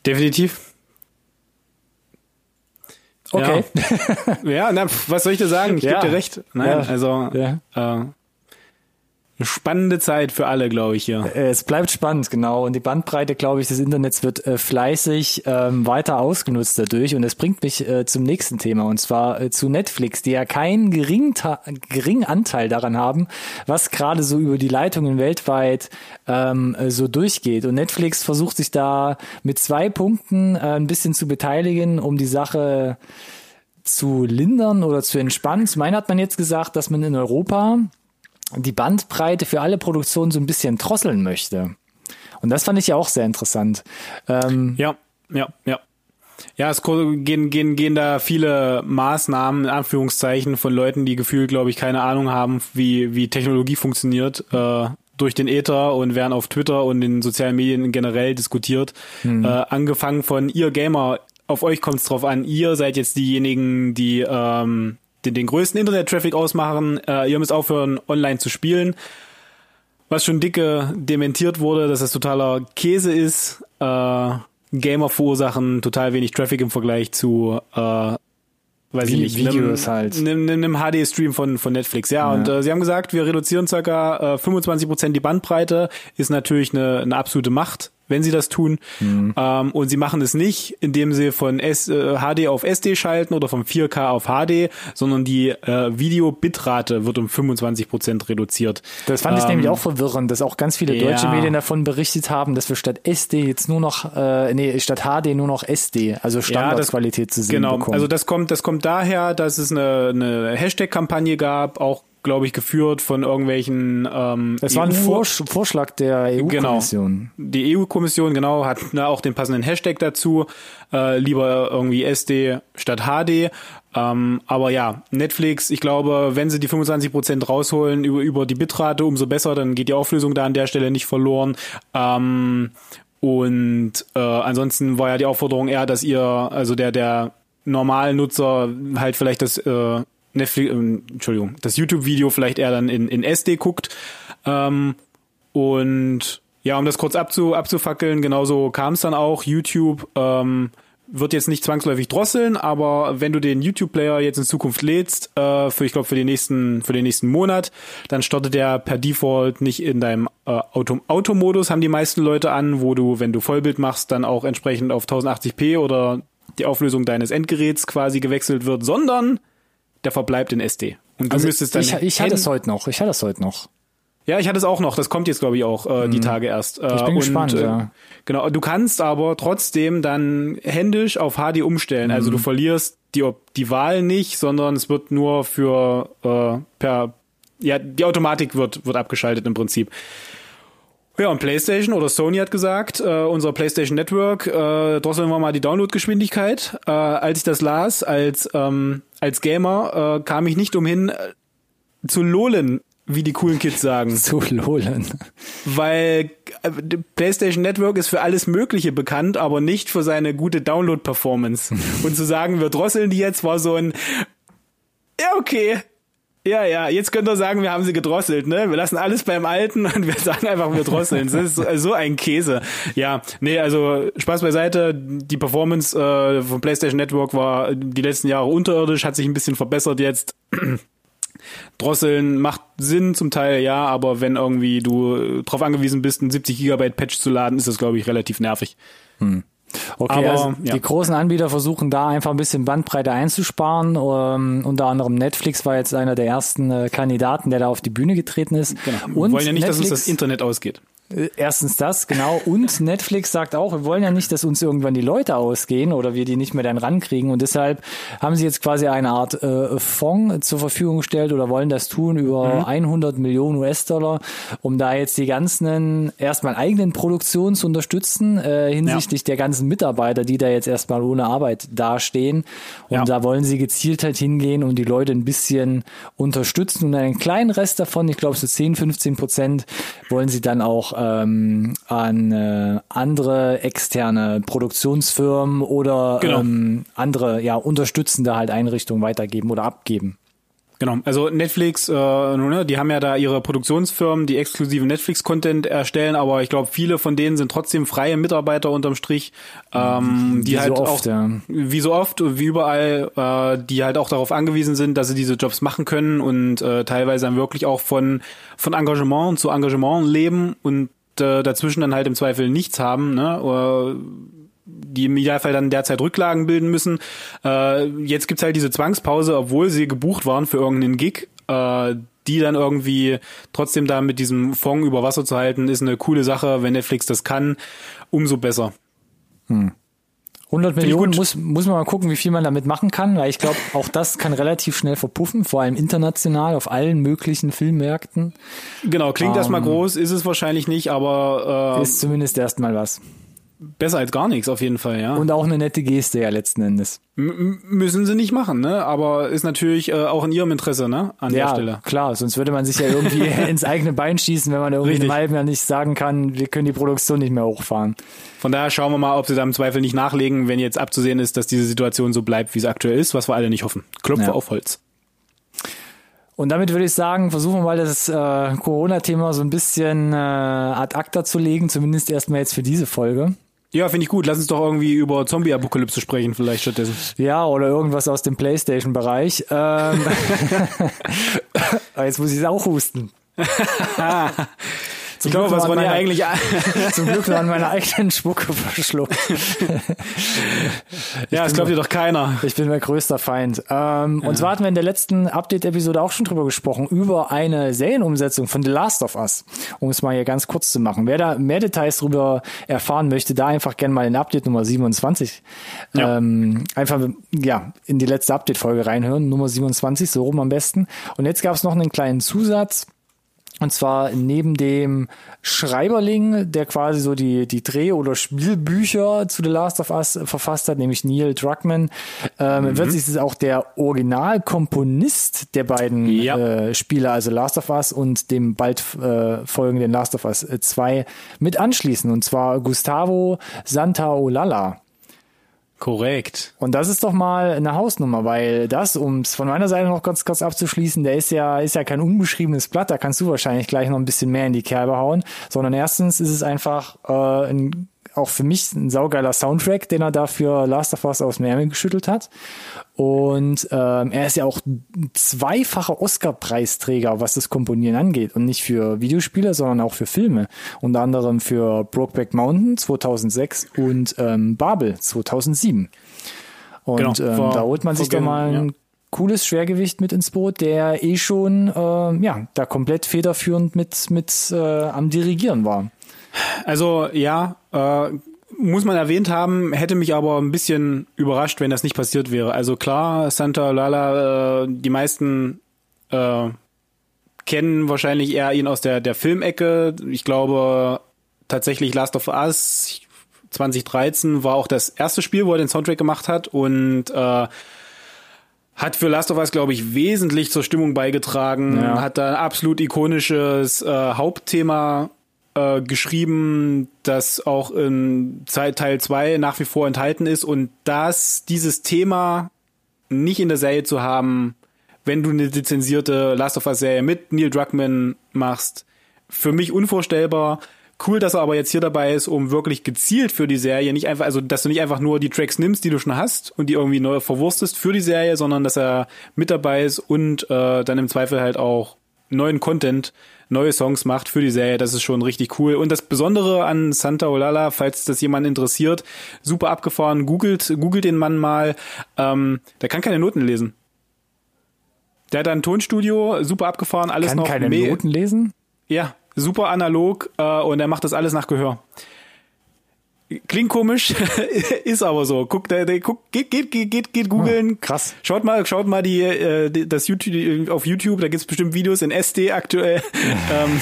Definitiv. Okay. Ja, ja na, was soll ich dir sagen? Ich Ja. gebe dir recht. Nein, Ja. also Ja. äh, eine spannende Zeit für alle, glaube ich hier. Äh, Es bleibt spannend, genau. Und die Bandbreite, glaube ich, des Internets wird äh, fleißig ähm, weiter ausgenutzt dadurch. Und das bringt mich äh, zum nächsten Thema, und zwar äh, zu Netflix, die ja keinen geringen, geringen Anteil daran haben, was gerade so über die Leitungen weltweit ähm, äh, so durchgeht. Und Netflix versucht sich da mit zwei Punkten äh, ein bisschen zu beteiligen, um die Sache zu lindern oder zu entspannen. Zum einen hat man jetzt gesagt, dass man in Europa die Bandbreite für alle Produktionen so ein bisschen drosseln möchte. Und das fand ich ja auch sehr interessant. Ähm, Ja, ja, ja. Ja, es gehen, gehen, gehen da viele Maßnahmen, in Anführungszeichen, von Leuten, die gefühlt, glaube ich, keine Ahnung haben, wie, wie Technologie funktioniert, äh, durch den Äther und werden auf Twitter und in sozialen Medien generell diskutiert. Äh, angefangen von ihr Gamer, auf euch kommt es drauf an, ihr seid jetzt diejenigen, die ähm, den, den größten Internet-Traffic ausmachen, äh, ihr müsst aufhören, online zu spielen was schon dicke dementiert wurde, dass das totaler Käse ist. Äh, Gamer verursachen total wenig Traffic im Vergleich zu äh, weiß Wie- ich nicht, Videos einem, halt. einem, einem HD-Stream von, von Netflix. Ja, und äh, sie haben gesagt, wir reduzieren circa äh, 25 Prozent die Bandbreite, ist natürlich eine, eine absolute Macht, wenn sie das tun. Mhm. Ähm, und sie machen es nicht, indem sie von S, äh, HD auf SD schalten oder vom 4K auf HD, sondern die äh, Video-Bitrate wird um 25 Prozent reduziert. Das fand ich Ähm, nämlich auch verwirrend, dass auch ganz viele deutsche ja. Medien davon berichtet haben, dass wir statt SD jetzt nur noch, äh, nee, statt HD nur noch SD, also Standardqualität zu sehen Genau, bekommen. also das kommt, das kommt daher, dass es eine, eine Hashtag-Kampagne gab, auch glaube ich geführt von irgendwelchen. Ähm, das war ein EU Vorsch Vorschlag der E EU-Kommission. Die EU-Kommission genau hat da auch den passenden Hashtag dazu, äh, lieber irgendwie SD statt HD. Ähm, aber ja, Netflix, ich glaube, wenn sie die 25% rausholen über, über die Bitrate, umso besser, dann geht die Auflösung da an der Stelle nicht verloren. Ähm, und äh, ansonsten war ja die Aufforderung eher, dass ihr, also der, der Normalnutzer halt vielleicht das äh, Netflix, ähm, Entschuldigung, das YouTube-Video vielleicht eher dann in, in SD guckt. Ähm, und ja, um das kurz abzu, abzufackeln, genauso kam es dann auch. YouTube ähm, wird jetzt nicht zwangsläufig drosseln, aber wenn du den YouTube-Player jetzt in Zukunft lädst, äh, für ich glaube für den nächsten für den nächsten Monat, dann startet der per Default nicht in deinem äh, Auto Automodus, haben die meisten Leute an, wo du, wenn du Vollbild machst, dann auch entsprechend auf 1080p oder die Auflösung deines Endgeräts quasi gewechselt wird, sondern der verbleibt in SD. Und du Also müsstest dann ich, ich hatte es heute noch, ich hatte es heute noch. ja, ich hatte es auch noch. Das kommt jetzt, glaube ich, auch äh, die Tage erst. Äh. Ich bin und, gespannt, äh, ja. Genau. Du kannst aber trotzdem dann händisch auf HD umstellen. Also Mhm. du verlierst die, die Wahl nicht, sondern es wird nur für äh, per ja die Automatik wird wird abgeschaltet im Prinzip. Ja, und PlayStation oder Sony hat gesagt, äh, unser PlayStation Network, äh, drosseln wir mal die Downloadgeschwindigkeit. Äh, als ich das las, als, ähm, als Gamer, äh, kam ich nicht umhin äh, zu lohlen, wie die coolen Kids sagen. Zu lolen. Weil äh, PlayStation Network ist für alles Mögliche bekannt, aber nicht für seine gute Download-Performance. Und zu sagen, wir drosseln die jetzt, war so ein, ja, okay. Ja, ja, jetzt könnt ihr sagen, wir haben sie gedrosselt, ne? Wir lassen alles beim Alten und wir sagen einfach, wir drosseln. Das ist so- so ein Käse. Ja, nee, also Spaß beiseite. Die Performance äh, vom PlayStation Network war die letzten Jahre unterirdisch, hat sich ein bisschen verbessert jetzt. Drosseln macht Sinn zum Teil, ja, aber wenn irgendwie du äh, drauf angewiesen bist, einen 70 Gigabyte Patch zu laden, ist das, glaube ich, relativ nervig. Okay, Aber, also ja. die großen Anbieter versuchen da einfach ein bisschen Bandbreite einzusparen. Ähm, unter anderem Netflix war jetzt einer der ersten äh, Kandidaten, der da auf die Bühne getreten ist. Genau. Wir Und wollen ja nicht, dass uns Netflix- das Internet ausgeht. Erstens das, genau. Und Netflix sagt auch, wir wollen ja nicht, dass uns irgendwann die Leute ausgehen oder wir die nicht mehr dann rankriegen. Und deshalb haben sie jetzt quasi eine Art äh, Fonds zur Verfügung gestellt oder wollen das tun über 100 Millionen US-Dollar, um da jetzt die ganzen erstmal eigenen Produktionen zu unterstützen äh, hinsichtlich der ganzen Mitarbeiter, die da jetzt erstmal ohne Arbeit dastehen. Und Ja. da wollen sie gezielt halt hingehen und die Leute ein bisschen unterstützen und einen kleinen Rest davon, ich glaube so 10, 15 Prozent, wollen sie dann auch ähm, an äh, andere externe Produktionsfirmen oder Genau. ähm, andere ja unterstützende halt Einrichtungen weitergeben oder abgeben. Genau, also Netflix, äh, ne, die haben ja da ihre Produktionsfirmen, die exklusiven Netflix-Content erstellen, aber ich glaube, viele von denen sind trotzdem freie Mitarbeiter unterm Strich, ähm, die Wie so halt oft, auch, ja. wie so oft, wie überall, äh, die halt auch darauf angewiesen sind, dass sie diese Jobs machen können und äh, teilweise dann wirklich auch von, von Engagement zu Engagement leben und äh, dazwischen dann halt im Zweifel nichts haben, ne? Oder die im Idealfall dann derzeit Rücklagen bilden müssen. Äh, jetzt gibt's halt diese Zwangspause, obwohl sie gebucht waren für irgendeinen Gig. Äh, die dann irgendwie trotzdem da mit diesem Fonds über Wasser zu halten, ist eine coole Sache. Wenn Netflix das kann, umso besser. 100 ich Millionen gut. muss, muss man mal gucken, wie viel man damit machen kann, weil ich glaube, auch das kann relativ schnell verpuffen, vor allem international auf allen möglichen Filmmärkten. Genau, klingt erstmal groß, ist es wahrscheinlich nicht, aber Ist zumindest erstmal was. Besser als gar nichts auf jeden Fall, ja. Und auch eine nette Geste ja letzten Endes. M müssen sie nicht machen, ne? Aber ist natürlich äh, auch in ihrem Interesse, ne? An der Ja, Stelle. klar, sonst würde man sich ja irgendwie ins eigene Bein schießen, wenn man irgendwie Richtig. im halben Jahr nicht sagen kann, wir können die Produktion nicht mehr hochfahren. Von daher schauen wir mal, ob sie da im Zweifel nicht nachlegen, wenn jetzt abzusehen ist, dass diese Situation so bleibt, wie sie aktuell ist, was wir alle nicht hoffen. Klopfe Ja. auf Holz. Und damit würde ich sagen, versuchen wir mal das äh, Corona-Thema so ein bisschen äh, ad acta zu legen, zumindest erstmal jetzt für diese Folge. Ja, finde ich gut. Lass uns doch irgendwie über Zombie-Apokalypse sprechen, vielleicht stattdessen. Ja, oder irgendwas aus dem Playstation-Bereich. Ähm, jetzt muss ich es auch husten. Zum ich glaube, was man ja eigentlich zum Glück nur an meiner eigenen Spucke verschluckt. ja, das glaubt dir doch keiner. Ich bin mein größter Feind. Ähm, ja. Und zwar hatten wir in der letzten Update-Episode auch schon drüber gesprochen, über eine Serienumsetzung von The Last of Us. Um es mal hier ganz kurz zu machen. Wer da mehr Details darüber erfahren möchte, da einfach gerne mal in Update Nummer 27 ja. ähm, einfach ja in die letzte Update-Folge reinhören. Nummer 27, so rum am besten. Und jetzt gab es noch einen kleinen Zusatz und zwar neben dem Schreiberling, der quasi so die, die Dreh- oder Spielbücher zu The Last of Us verfasst hat, nämlich Neil Druckmann, ähm, mhm. wird sich auch der Originalkomponist der beiden ja. äh, Spiele, also Last of Us und dem bald äh, folgenden Last of Us 2 mit anschließen. Und zwar Gustavo Santaolalla. Korrekt. Und das ist doch mal eine Hausnummer, weil das, um es von meiner Seite noch ganz kurz abzuschließen, der ist ja, ist ja kein unbeschriebenes Blatt, da kannst du wahrscheinlich gleich noch ein bisschen mehr in die Kerbe hauen, sondern erstens ist es einfach äh, ein auch für mich ein saugeiler Soundtrack, den er da für Last of Us aus dem Ärmel geschüttelt hat. Und ähm, er ist ja auch zweifacher Oscar-Preisträger, was das Komponieren angeht. Und nicht für Videospiele, sondern auch für Filme. Unter anderem für Brokeback Mountain 2006 und ähm, Babel 2007. Und genau, ähm, vor, da holt man sich doch mal ein ja. cooles Schwergewicht mit ins Boot, der eh schon äh, ja da komplett federführend mit, mit äh, am Dirigieren war. Also ja, äh, muss man erwähnt haben, hätte mich aber ein bisschen überrascht, wenn das nicht passiert wäre. Also klar, Santa Lala, äh, die meisten äh, kennen wahrscheinlich eher ihn aus der, der Filmecke. Ich glaube tatsächlich Last of Us 2013 war auch das erste Spiel, wo er den Soundtrack gemacht hat und äh, hat für Last of Us, glaube ich, wesentlich zur Stimmung beigetragen, ja. hat da ein absolut ikonisches äh, Hauptthema äh, geschrieben, das auch in Teil 2 nach wie vor enthalten ist und dass dieses Thema nicht in der Serie zu haben, wenn du eine lizenzierte Last of Us Serie mit Neil Druckmann machst, für mich unvorstellbar. Cool, dass er aber jetzt hier dabei ist, um wirklich gezielt für die Serie nicht einfach, also dass du nicht einfach nur die Tracks nimmst, die du schon hast und die irgendwie neu verwurstest für die Serie, sondern dass er mit dabei ist und äh, dann im Zweifel halt auch neuen Content neue Songs macht für die Serie. Das ist schon richtig cool. Und das Besondere an Santa Olala, falls das jemand interessiert, super abgefahren, googelt, googelt den Mann mal. Ähm, der kann keine Noten lesen. Der hat ein Tonstudio, super abgefahren, alles kann noch. Kann keine Noten lesen? Ja, super analog äh, und er macht das alles nach Gehör. Klingt komisch, ist aber so. Guckt, der, der, guck, geht, geht, geht, geht, geht googeln. Oh, krass. Schaut mal, schaut mal die, äh, das YouTube auf YouTube. Da gibt's bestimmt Videos in SD aktuell, ähm,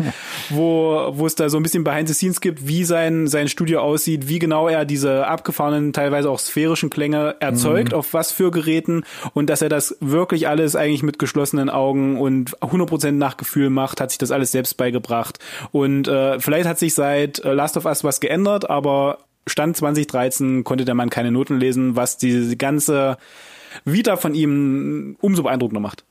wo wo es da so ein bisschen Behind the Scenes gibt, wie sein sein Studio aussieht, wie genau er diese abgefahrenen, teilweise auch sphärischen Klänge erzeugt, mhm. auf was für Geräten und dass er das wirklich alles eigentlich mit geschlossenen Augen und 100% nach Gefühl macht, hat sich das alles selbst beigebracht. Und äh, vielleicht hat sich seit äh, Last of Us was geändert, aber Stand 2013 konnte der Mann keine Noten lesen, was die ganze Vita von ihm umso beeindruckender macht.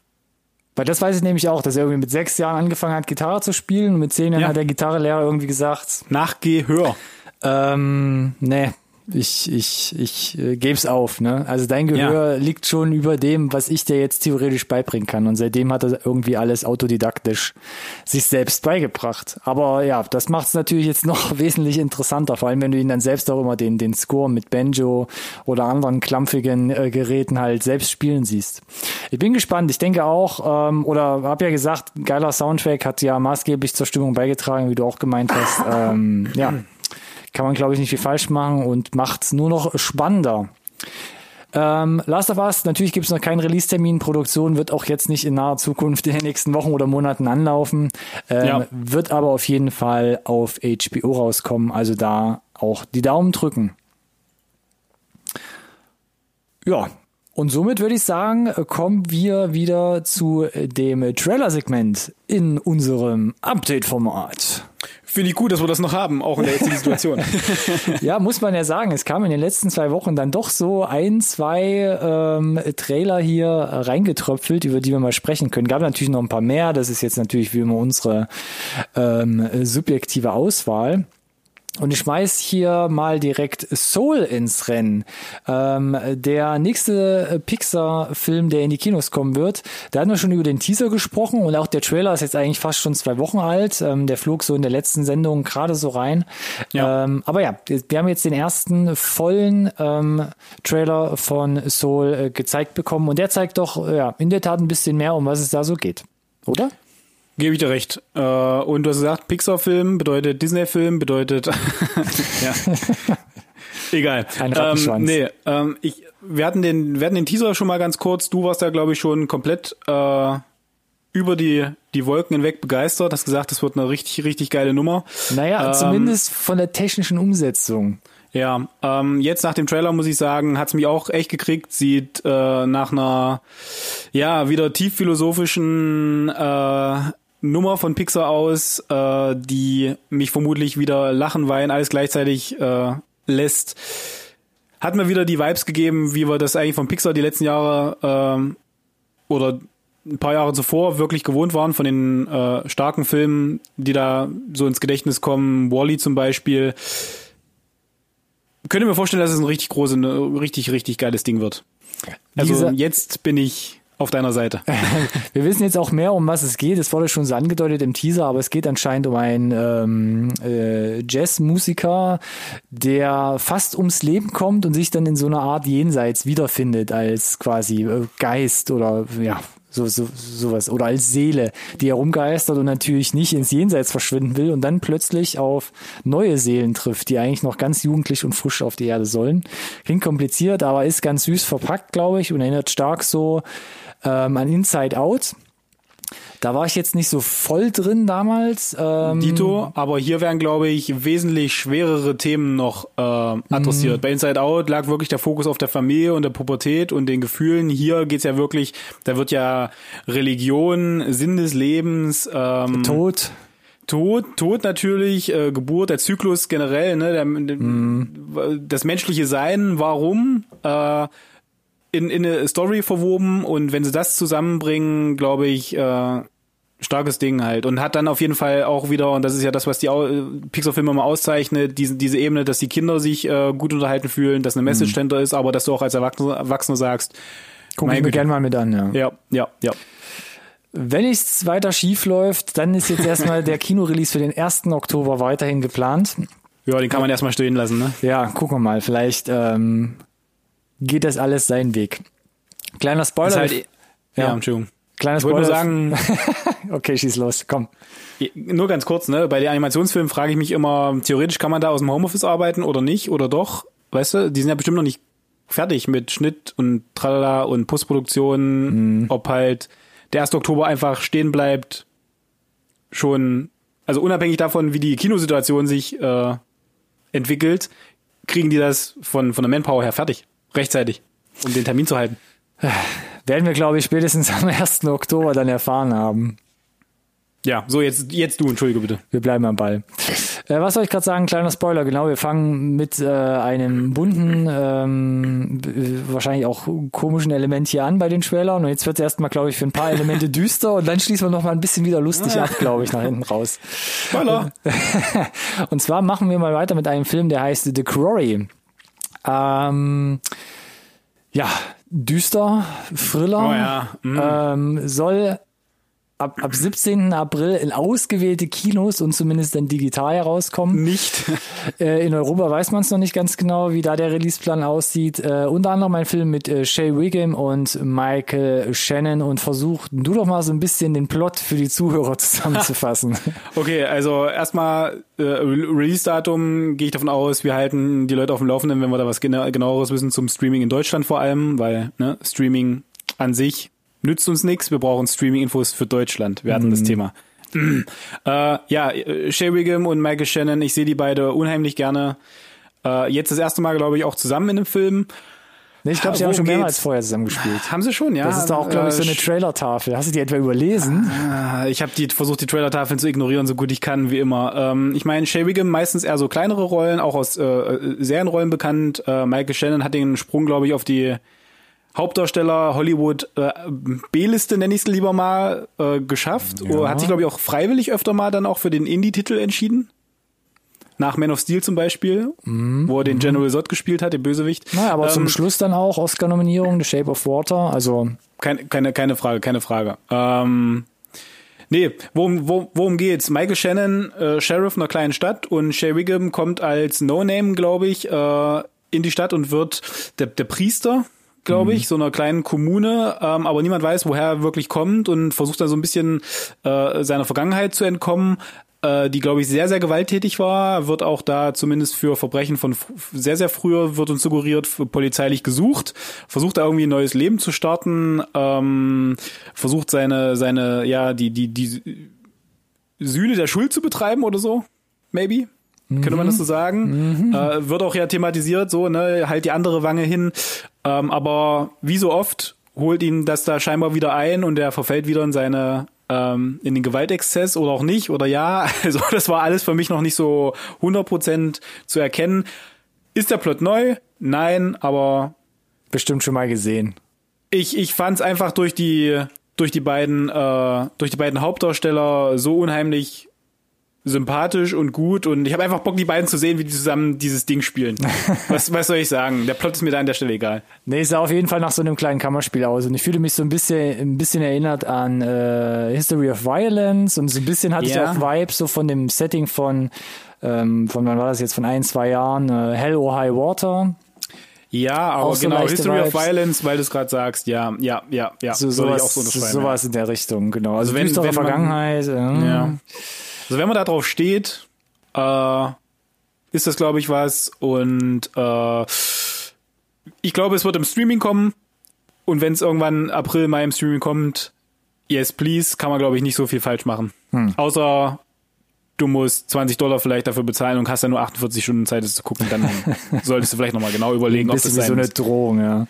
Weil das weiß ich nämlich auch, dass er irgendwie mit sechs Jahren angefangen hat, Gitarre zu spielen und mit zehn Jahren ja. hat der Gitarrelehrer irgendwie gesagt. Nach Gehör. Ähm, nee, ich, ich, ich äh, gebe es auf. Ne? Also dein Gehör ja. liegt schon über dem, was ich dir jetzt theoretisch beibringen kann. Und seitdem hat er irgendwie alles autodidaktisch sich selbst beigebracht. Aber ja, das macht es natürlich jetzt noch wesentlich interessanter, vor allem wenn du ihn dann selbst auch immer den, den Score mit Banjo oder anderen klampfigen äh, Geräten halt selbst spielen siehst. Ich bin gespannt. Ich denke auch, ähm, oder habe ja gesagt, geiler Soundtrack hat ja maßgeblich zur Stimmung beigetragen, wie du auch gemeint hast. Ähm, ja kann man, glaube ich, nicht viel falsch machen und macht es nur noch spannender. Ähm, Last of Us, natürlich gibt es noch keinen Release-Termin. Produktion wird auch jetzt nicht in naher Zukunft in den nächsten Wochen oder Monaten anlaufen. Ähm, ja. Wird aber auf jeden Fall auf HBO rauskommen. Also da auch die Daumen drücken. Ja, und somit würde ich sagen, kommen wir wieder zu dem Trailer-Segment in unserem Update-Format. Finde ich gut, dass wir das noch haben, auch in der jetzigen Situation. ja, muss man ja sagen, es kam in den letzten zwei Wochen dann doch so ein, zwei ähm, Trailer hier reingetröpfelt, über die wir mal sprechen können. Gab natürlich noch ein paar mehr, das ist jetzt natürlich wie immer unsere ähm, subjektive Auswahl. Und ich schmeiß hier mal direkt Soul ins Rennen. Ähm, der nächste Pixar-Film, der in die Kinos kommen wird, da hatten wir schon über den Teaser gesprochen und auch der Trailer ist jetzt eigentlich fast schon zwei Wochen alt. Ähm, der flog so in der letzten Sendung gerade so rein. Ja. Ähm, aber ja, wir haben jetzt den ersten vollen ähm, Trailer von Soul äh, gezeigt bekommen und der zeigt doch ja in der Tat ein bisschen mehr, um was es da so geht. Oder? Gebe ich dir recht. Äh, und du hast gesagt, Pixar-Film bedeutet Disney-Film, bedeutet ja. Egal. Ein ähm, nee, ähm, ich, wir hatten den, wir hatten den Teaser schon mal ganz kurz. Du warst da, glaube ich, schon komplett äh, über die, die Wolken hinweg begeistert. Hast gesagt, das wird eine richtig, richtig geile Nummer. Naja, ähm, zumindest von der technischen Umsetzung. Ja, ähm, jetzt nach dem Trailer muss ich sagen, hat's mich auch echt gekriegt. Sieht äh, nach einer ja wieder tief philosophischen äh, Nummer von Pixar aus, äh, die mich vermutlich wieder lachen, weinen, alles gleichzeitig äh, lässt. Hat mir wieder die Vibes gegeben, wie wir das eigentlich von Pixar die letzten Jahre ähm, oder ein paar Jahre zuvor wirklich gewohnt waren von den äh, starken Filmen, die da so ins Gedächtnis kommen. Wally zum Beispiel. Könnte mir vorstellen, dass es ein richtig großes, richtig, richtig geiles Ding wird. Also jetzt bin ich auf deiner Seite. Wir wissen jetzt auch mehr, um was es geht. Es wurde schon so angedeutet im Teaser, aber es geht anscheinend um einen ähm, äh, Jazzmusiker, der fast ums Leben kommt und sich dann in so einer Art Jenseits wiederfindet als quasi äh, Geist oder ja so, so sowas oder als Seele, die herumgeistert und natürlich nicht ins Jenseits verschwinden will und dann plötzlich auf neue Seelen trifft, die eigentlich noch ganz jugendlich und frisch auf die Erde sollen. Klingt kompliziert, aber ist ganz süß verpackt, glaube ich, und erinnert stark so ähm, an Inside Out. Da war ich jetzt nicht so voll drin damals. Ähm, Dito, aber hier werden, glaube ich, wesentlich schwerere Themen noch äh, adressiert. Mhm. Bei Inside Out lag wirklich der Fokus auf der Familie und der Pubertät und den Gefühlen. Hier geht's ja wirklich, da wird ja Religion, Sinn des Lebens, ähm, Tod. Tod, Tod natürlich, äh, Geburt, der Zyklus generell, ne, der, mhm. das menschliche Sein, warum, äh, in, in eine Story verwoben und wenn sie das zusammenbringen, glaube ich, äh, starkes Ding halt. Und hat dann auf jeden Fall auch wieder und das ist ja das was die Pixar-Filme immer auszeichnet diese diese Ebene dass die Kinder sich äh, gut unterhalten fühlen dass eine Message mhm. ist aber dass du auch als Erwachsener, Erwachsener sagst guck ich mir gerne mal mit an ja. Ja ja ja. Wenn es weiter schief läuft dann ist jetzt erstmal der Kinorelease für den 1. Oktober weiterhin geplant. Ja den kann man erstmal stehen lassen ne? Ja gucken wir mal. Vielleicht ähm, geht das alles seinen Weg. Kleiner Spoiler. Halt, ja, ja, Entschuldigung. Kleiner Spoiler. Ich sagen, okay, schieß los, komm. Nur ganz kurz, ne? Bei den Animationsfilmen frage ich mich immer, theoretisch kann man da aus dem Homeoffice arbeiten oder nicht oder doch? Weißt du, die sind ja bestimmt noch nicht fertig mit Schnitt und Tralala und Postproduktion, mhm. ob halt der 1. Oktober einfach stehen bleibt, schon, also unabhängig davon, wie die Kinosituation sich äh, entwickelt, kriegen die das von, von der Manpower her fertig. Rechtzeitig, um den Termin zu halten. Werden wir, glaube ich, spätestens am 1. Oktober dann erfahren haben. Ja, so jetzt, jetzt du, entschuldige bitte. Wir bleiben am Ball. Äh, was soll ich gerade sagen? Kleiner Spoiler, genau. Wir fangen mit äh, einem bunten, ähm, wahrscheinlich auch komischen Element hier an bei den Trailern. Und jetzt wird es erstmal, glaube ich, für ein paar Elemente düster und dann schließen wir noch mal ein bisschen wieder lustig ab, glaube ich, nach hinten raus. Spoiler! und zwar machen wir mal weiter mit einem Film, der heißt The Quarry. Ähm, ja, düster, Thriller, oh ja. mhm. ähm, soll ab, ab 17. April in ausgewählte Kinos und zumindest dann digital herauskommen. Nicht. Äh, in Europa weiß man es noch nicht ganz genau, wie da der Releaseplan aussieht. Äh, unter anderem ein Film mit äh, Shay Wiggum und Michael Shannon und versuch du doch mal so ein bisschen den Plot für die Zuhörer zusammenzufassen. okay, also erstmal äh, Release-Datum gehe ich davon aus, wir halten die Leute auf dem Laufenden, wenn wir da was genaueres wissen zum Streaming in Deutschland vor allem, weil ne, Streaming an sich nützt uns nichts, wir brauchen Streaming-Infos für Deutschland. Wir hatten mhm. das Thema. äh, ja, Shay Wiggum und Michael Shannon, ich sehe die beide unheimlich gerne. Äh, jetzt das erste Mal, glaube ich, auch zusammen in einem Film. Nee, ich glaube, sie haben schon mehrmals vorher zusammen gespielt. Haben sie schon, ja. Das ist doch auch, glaube ich, so eine äh, Trailer-Tafel. Hast du die etwa überlesen? Ah, ich habe die versucht, die Trailer-Tafeln zu ignorieren, so gut ich kann, wie immer. Ähm, ich meine, Shay Wiggum meistens eher so kleinere Rollen, auch aus äh, Serienrollen bekannt. Äh, Michael Shannon hat den Sprung, glaube ich, auf die Hauptdarsteller Hollywood äh, B-Liste nenne ich es lieber mal äh, geschafft. Ja. Hat sich glaube ich auch freiwillig öfter mal dann auch für den Indie-Titel entschieden. nach Man of Steel zum Beispiel, wo er den General Zod gespielt hat, den Bösewicht. Na, aber zum Ähm, Schluss dann auch Oscar-Nominierung, The Shape of Water. Also keine, keine, keine Frage, keine Frage. Ähm, nee, worum, worum, worum geht's? Michael Shannon, äh, Sheriff einer kleinen Stadt und Shay Wiggum kommt als No-Name, glaube ich, äh, in die Stadt und wird der, der Priester, glaube ich, so einer kleinen Kommune, ähm, aber niemand weiß, woher er wirklich kommt und versucht dann so ein bisschen äh, seiner Vergangenheit zu entkommen äh, die glaube ich sehr sehr gewalttätig war, wird auch da zumindest für Verbrechen von sehr sehr früher wird uns suggeriert polizeilich gesucht, versucht da irgendwie ein neues Leben zu starten, ähm, versucht seine seine ja die die die Sühne der Schuld zu betreiben oder so, maybe. Könnte man das so sagen? Äh, wird auch ja thematisiert, so, ne, halt die andere Wange hin. Ähm, aber wie so oft holt ihn das da scheinbar wieder ein und er verfällt wieder in seine, ähm, in den Gewaltexzess oder auch nicht oder ja. Also das war alles für mich noch nicht so 100% zu erkennen. Ist der Plot neu? Nein, aber bestimmt schon mal gesehen. ich, ich fand es einfach durch die durch die beiden äh, durch die beiden Hauptdarsteller so unheimlich sympathisch und gut und ich habe einfach Bock die beiden zu sehen, wie die zusammen dieses Ding spielen. was was soll ich sagen? Der Plot ist mir da an der Stelle egal. Nee, sah auf jeden Fall nach so einem kleinen Kammerspiel aus. Und ich fühle mich so ein bisschen, ein bisschen erinnert an äh, History of Violence und so ein bisschen hatte Ja. ich auch Vibes so von dem Setting von, ähm, von wann war das jetzt, von ein, zwei Jahren, äh, Hell or High Water. Ja, aber Auch so genau History of Vibes. Violence, weil du es gerade sagst. Ja, ja, ja, ja. So, Würde ich sowas, auch so sowas in der Richtung, genau. Also, Also wenn- wenn man- Vergangenheit. äh, Ja. ja. Also wenn man da drauf steht, äh, ist das glaube ich was und äh, ich glaube, es wird im Streaming kommen und wenn es irgendwann April, Mai im Streaming kommt, yes please, kann man glaube ich nicht so viel falsch machen. Hm. Außer du musst 20 Dollar vielleicht dafür bezahlen und hast ja nur 48 Stunden Zeit, es zu gucken, dann solltest du vielleicht nochmal genau überlegen, Ein ob das wie so eine Drohung, ja.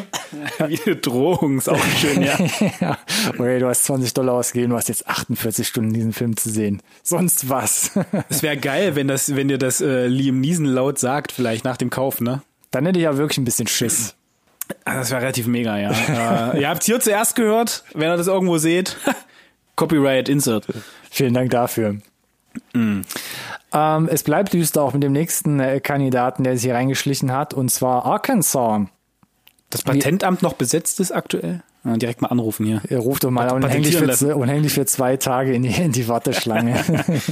Wie eine Drohung, ist auch schön, ja. ja. Okay, du hast 20 Dollar ausgegeben, du hast jetzt 48 Stunden diesen Film zu sehen. Sonst was. Es wäre geil, wenn das, wenn dir das äh, Liam Neeson laut sagt, vielleicht nach dem Kauf, ne? Dann hätte ich ja wirklich ein bisschen Schiss. Ah, Das wäre relativ mega, ja. äh, ihr habt hier zuerst gehört, wenn ihr das irgendwo seht. Copyright Insert. Vielen Dank dafür. Ähm, es bleibt düster auch mit dem nächsten äh, Kandidaten, der sich hier reingeschlichen hat, und zwar Arkansas. Das Patentamt noch besetzt ist aktuell? Ja, direkt mal anrufen hier. Er ruft doch mal Pat- unhänglich für, patentieren z- unhänglich für zwei Tage in die, in die Warteschlange.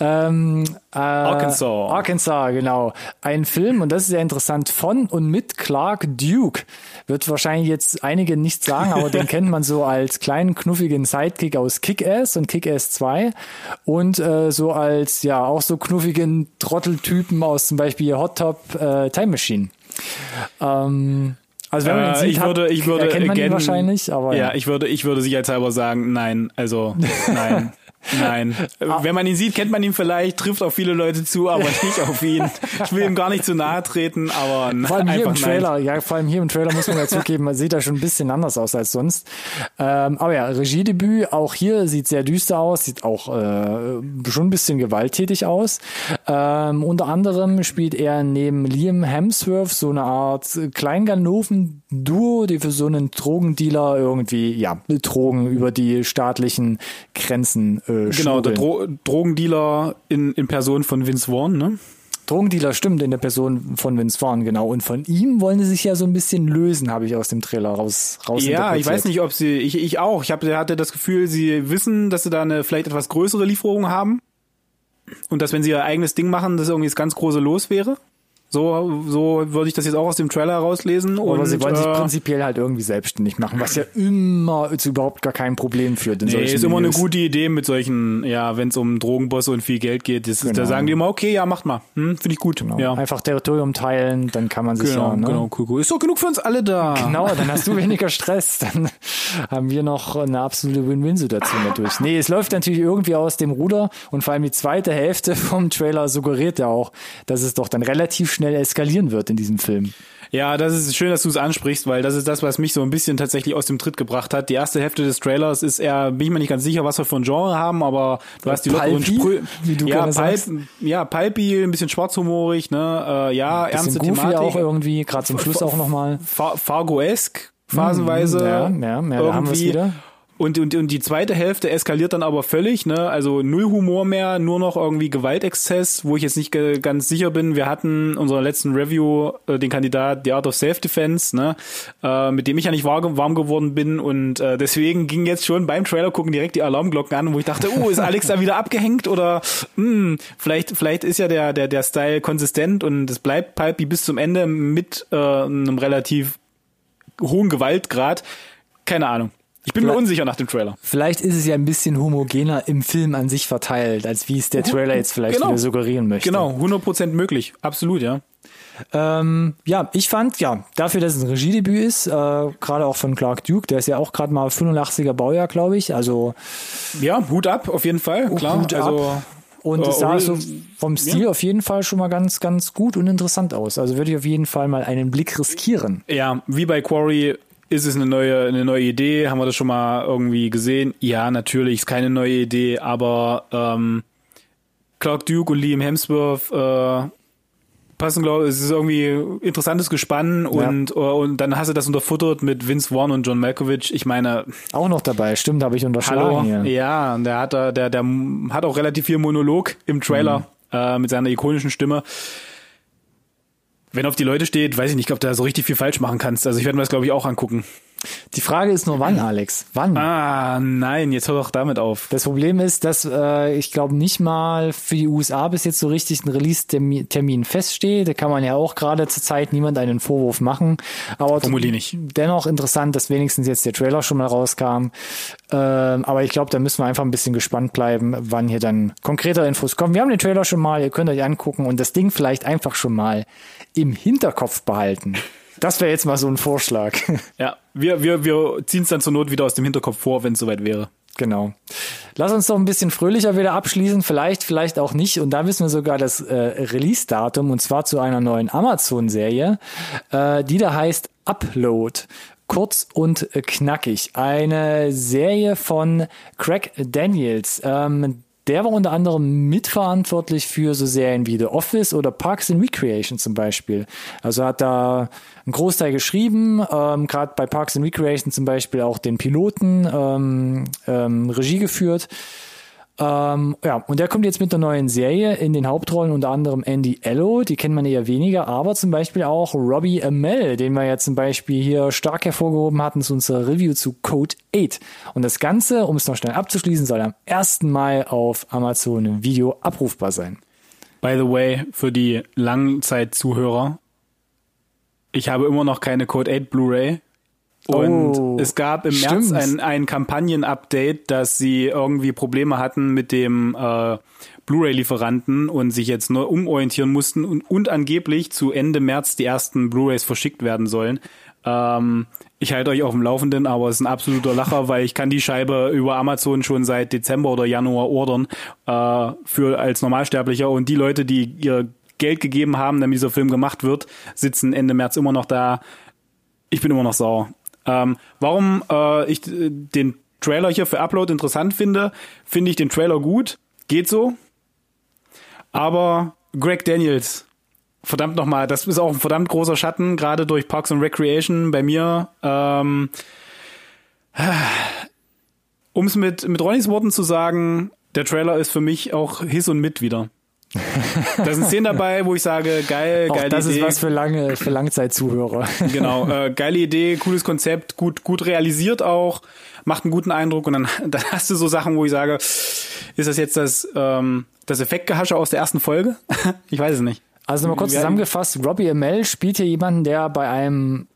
ähm, äh, Arkansas. Arkansas, genau. Ein Film, und das ist sehr interessant, von und mit Clark Duke. Wird wahrscheinlich jetzt einige nicht sagen, aber den kennt man so als kleinen, knuffigen Sidekick aus Kick-Ass und Kick-Ass 2 und äh, so als, ja, auch so knuffigen Trotteltypen aus zum Beispiel Hot Top äh, Time Machine. Ähm, also wenn man ihn Äh, sieht, ich hat- würde, ich würde erkennt man ihn again- wahrscheinlich, aber ja, ich würde, ich würde sicherheitshalber sagen, nein, also nein. Nein. Ah. Wenn man ihn sieht, kennt man ihn vielleicht, trifft auf viele Leute zu, aber nicht auf ihn. Ich will ihm gar nicht zu nahe treten, aber Vor allem hier im Trailer, ja, vor allem hier im Trailer muss man ja zugeben, man sieht er schon ein bisschen anders aus als sonst. Ähm, aber ja, Regiedebüt, auch hier sieht sehr düster aus, sieht auch äh, schon ein bisschen gewalttätig aus. Ähm, unter anderem spielt er neben Liam Hemsworth so eine Art Kleinganoven-Duo, die für so einen Drogendealer irgendwie, ja, Drogen über die staatlichen Grenzen äh, Genau, der. Dro Drogendealer in, in Person von Vince Vaughn, ne? Drogendealer stimmt in der Person von Vince Vaughn, genau. Und von ihm wollen sie sich ja so ein bisschen lösen, habe ich aus dem Trailer raus, raus Ja, ich weiß nicht, ob sie, ich, ich auch. Ich hab, hatte das Gefühl, sie wissen, dass sie da eine vielleicht etwas größere Lieferung haben. Und dass, wenn sie ihr eigenes Ding machen, das irgendwie das ganz große Los wäre. So, so würde ich das jetzt auch aus dem Trailer rauslesen. Oder und, sie wollen sich äh, prinzipiell halt irgendwie selbstständig machen, was ja immer zu überhaupt gar kein Problem führt in Nee, ist immer eine gute Idee mit solchen, ja, wenn es um Drogenbosse und viel Geld geht. Das ist, Da Genau. sagen die immer, okay, ja, macht mal. Hm, Finde ich gut. Genau. Ja. Einfach Territorium teilen, dann kann man sich Genau, ja, ne? genau, cool, cool. Ist doch genug für uns alle da. Genau, dann hast du weniger Stress. Dann haben wir noch eine absolute Win-Win-Situation dadurch. Nee, es läuft natürlich irgendwie aus dem Ruder und vor allem die zweite Hälfte vom Trailer suggeriert ja auch, dass es doch dann relativ schnell eskalieren wird in diesem Film. Ja, das ist schön, dass du es ansprichst, weil das ist das, was mich so ein bisschen tatsächlich aus dem Tritt gebracht hat. Die erste Hälfte des Trailers ist eher, bin ich mir nicht ganz sicher, was wir für ein Genre haben, aber du hast die lockeren Pulpy, Sprü wie du ja, Pulp, ja, pulpy, ein bisschen schwarzhumorig, ne, äh, ja, ernste goofy Thematik. auch irgendwie, gerade zum Schluss auch nochmal. Fa Fargo-esque, phasenweise. Ja, ja, ja, da haben wir irgendwie. wieder. Und, und, und die zweite Hälfte eskaliert dann aber völlig, ne? Also null Humor mehr, nur noch irgendwie Gewaltexzess, wo ich jetzt nicht ganz sicher bin. Wir hatten unserer letzten Review äh, den Kandidat The Art of Self-Defense, ne? Äh, mit dem ich ja nicht warm, warm geworden bin. Und äh, deswegen ging jetzt schon beim Trailer gucken direkt die Alarmglocken an, wo ich dachte, oh, ist Alex da wieder abgehängt? Oder mh, hm, vielleicht, vielleicht ist ja der, der, der Style konsistent und es bleibt Pulpy bis zum Ende mit äh, einem relativ hohen Gewaltgrad. Keine Ahnung. Ich bin mir unsicher nach dem Trailer. Vielleicht ist es ja ein bisschen homogener im Film an sich verteilt, als wie es der Trailer jetzt vielleicht genau. wieder suggerieren möchte. Genau, 100% möglich. Absolut, ja. Ähm, ja, ich fand, ja, dafür, dass es ein Regiedebüt ist, äh, gerade auch von Clark Duke, der ist ja auch gerade mal 85er Baujahr, glaube ich. Also ja, Hut ab, auf jeden Fall, klar. Hut also, ab. Und es sah so vom Stil ja. auf jeden Fall schon mal ganz, ganz gut und interessant aus. Also würde ich auf jeden Fall mal einen Blick riskieren. Ja, wie bei Quarry ist es eine neue, eine neue Idee? Haben wir das schon mal irgendwie gesehen? Ja, natürlich, ist keine neue Idee, aber ähm, Clark Duke und Liam Hemsworth äh, passen, glaube ich, es ist irgendwie interessantes Gespann und, ja. und dann hast du das unterfuttert mit Vince Vaughn und John Malkovich. Ich meine. Auch noch dabei, stimmt, habe ich unterschlagen. Hallo, hier. ja, der hat da, der, der hat auch relativ viel Monolog im Trailer mhm. äh, mit seiner ikonischen Stimme wenn auf die Leute steht, weiß ich nicht, ob du da so richtig viel falsch machen kannst. Also ich werde mir das, glaube ich, auch angucken. Die Frage ist nur wann, Alex? Wann? Ah, nein, jetzt hör doch damit auf. Das Problem ist, dass äh, ich glaube nicht mal für die USA bis jetzt so richtig ein Release-Termin feststeht. Da kann man ja auch gerade zur Zeit niemand einen Vorwurf machen. Aber nicht. dennoch interessant, dass wenigstens jetzt der Trailer schon mal rauskam. Ähm, aber ich glaube, da müssen wir einfach ein bisschen gespannt bleiben, wann hier dann konkreter Infos kommen. Wir haben den Trailer schon mal, ihr könnt euch angucken und das Ding vielleicht einfach schon mal im Hinterkopf behalten. Das wäre jetzt mal so ein Vorschlag. Ja, wir, wir, wir ziehen es dann zur Not wieder aus dem Hinterkopf vor, wenn es soweit wäre. Genau. Lass uns doch ein bisschen fröhlicher wieder abschließen, vielleicht, vielleicht auch nicht. Und da wissen wir sogar das äh, Release-Datum und zwar zu einer neuen Amazon-Serie, äh, die da heißt Upload. Kurz und knackig. Eine Serie von Craig Daniels. Ähm, der war unter anderem mitverantwortlich für so Serien wie The Office oder Parks and Recreation zum Beispiel. Also hat da einen Großteil geschrieben, ähm, gerade bei Parks and Recreation zum Beispiel auch den Piloten ähm, ähm, Regie geführt. Ähm, ja, und der kommt jetzt mit einer neuen Serie in den Hauptrollen unter anderem Andy Ello, die kennt man eher weniger, aber zum Beispiel auch Robbie Amell, den wir ja zum Beispiel hier stark hervorgehoben hatten zu unserer Review zu Code 8. Und das Ganze, um es noch schnell abzuschließen, soll am 1. Mai auf Amazon Video abrufbar sein. By the way, für die Langzeitzuhörer, ich habe immer noch keine Code 8 Blu-ray. Und oh, es gab im stimmt. März ein, ein Kampagnen-Update, dass sie irgendwie Probleme hatten mit dem äh, Blu-ray-Lieferanten und sich jetzt neu umorientieren mussten und, und angeblich zu Ende März die ersten Blu-rays verschickt werden sollen. Ähm, ich halte euch auf dem Laufenden, aber es ist ein absoluter Lacher, weil ich kann die Scheibe über Amazon schon seit Dezember oder Januar ordern äh, für als Normalsterblicher und die Leute, die ihr Geld gegeben haben, damit dieser Film gemacht wird, sitzen Ende März immer noch da. Ich bin immer noch sauer. Ähm, warum äh, ich den Trailer hier für Upload interessant finde, finde ich den Trailer gut. Geht so. Aber Greg Daniels, verdammt nochmal, das ist auch ein verdammt großer Schatten, gerade durch Parks and Recreation bei mir. Ähm, um es mit, mit Ronnys Worten zu sagen, der Trailer ist für mich auch His und Mit wieder. Da sind Szenen dabei, wo ich sage, geil, Auch geile das Idee. ist was für lange, für Langzeitzuhörer. Genau, äh, geile Idee, cooles Konzept, gut, gut realisiert auch, macht einen guten Eindruck und dann, dann hast du so Sachen, wo ich sage, ist das jetzt das, ähm, das Effektgehasche aus der ersten Folge? ich weiß es nicht. Also mal kurz zusammengefasst, Robbie Amell spielt hier jemanden, der bei einem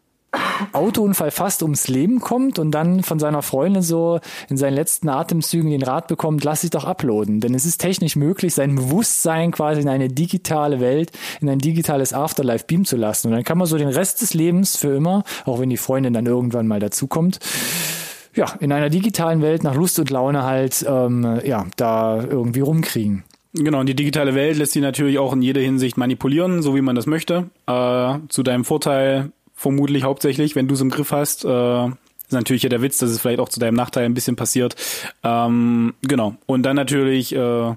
Autounfall fast ums Leben kommt und dann von seiner Freundin so in seinen letzten Atemzügen den Rat bekommt, lass dich doch uploaden. Denn es ist technisch möglich, sein Bewusstsein quasi in eine digitale Welt, in ein digitales Afterlife beamen zu lassen. Und dann kann man so den Rest des Lebens für immer, auch wenn die Freundin dann irgendwann mal dazukommt, ja, in einer digitalen Welt nach Lust und Laune halt, ähm, ja, da irgendwie rumkriegen. Genau, und die digitale Welt lässt sich natürlich auch in jeder Hinsicht manipulieren, so wie man das möchte. Äh, zu deinem Vorteil vermutlich hauptsächlich, wenn du es im Griff hast. Äh, ist natürlich ja der Witz, dass es vielleicht auch zu deinem Nachteil ein bisschen passiert. Ähm, genau. Und dann natürlich äh,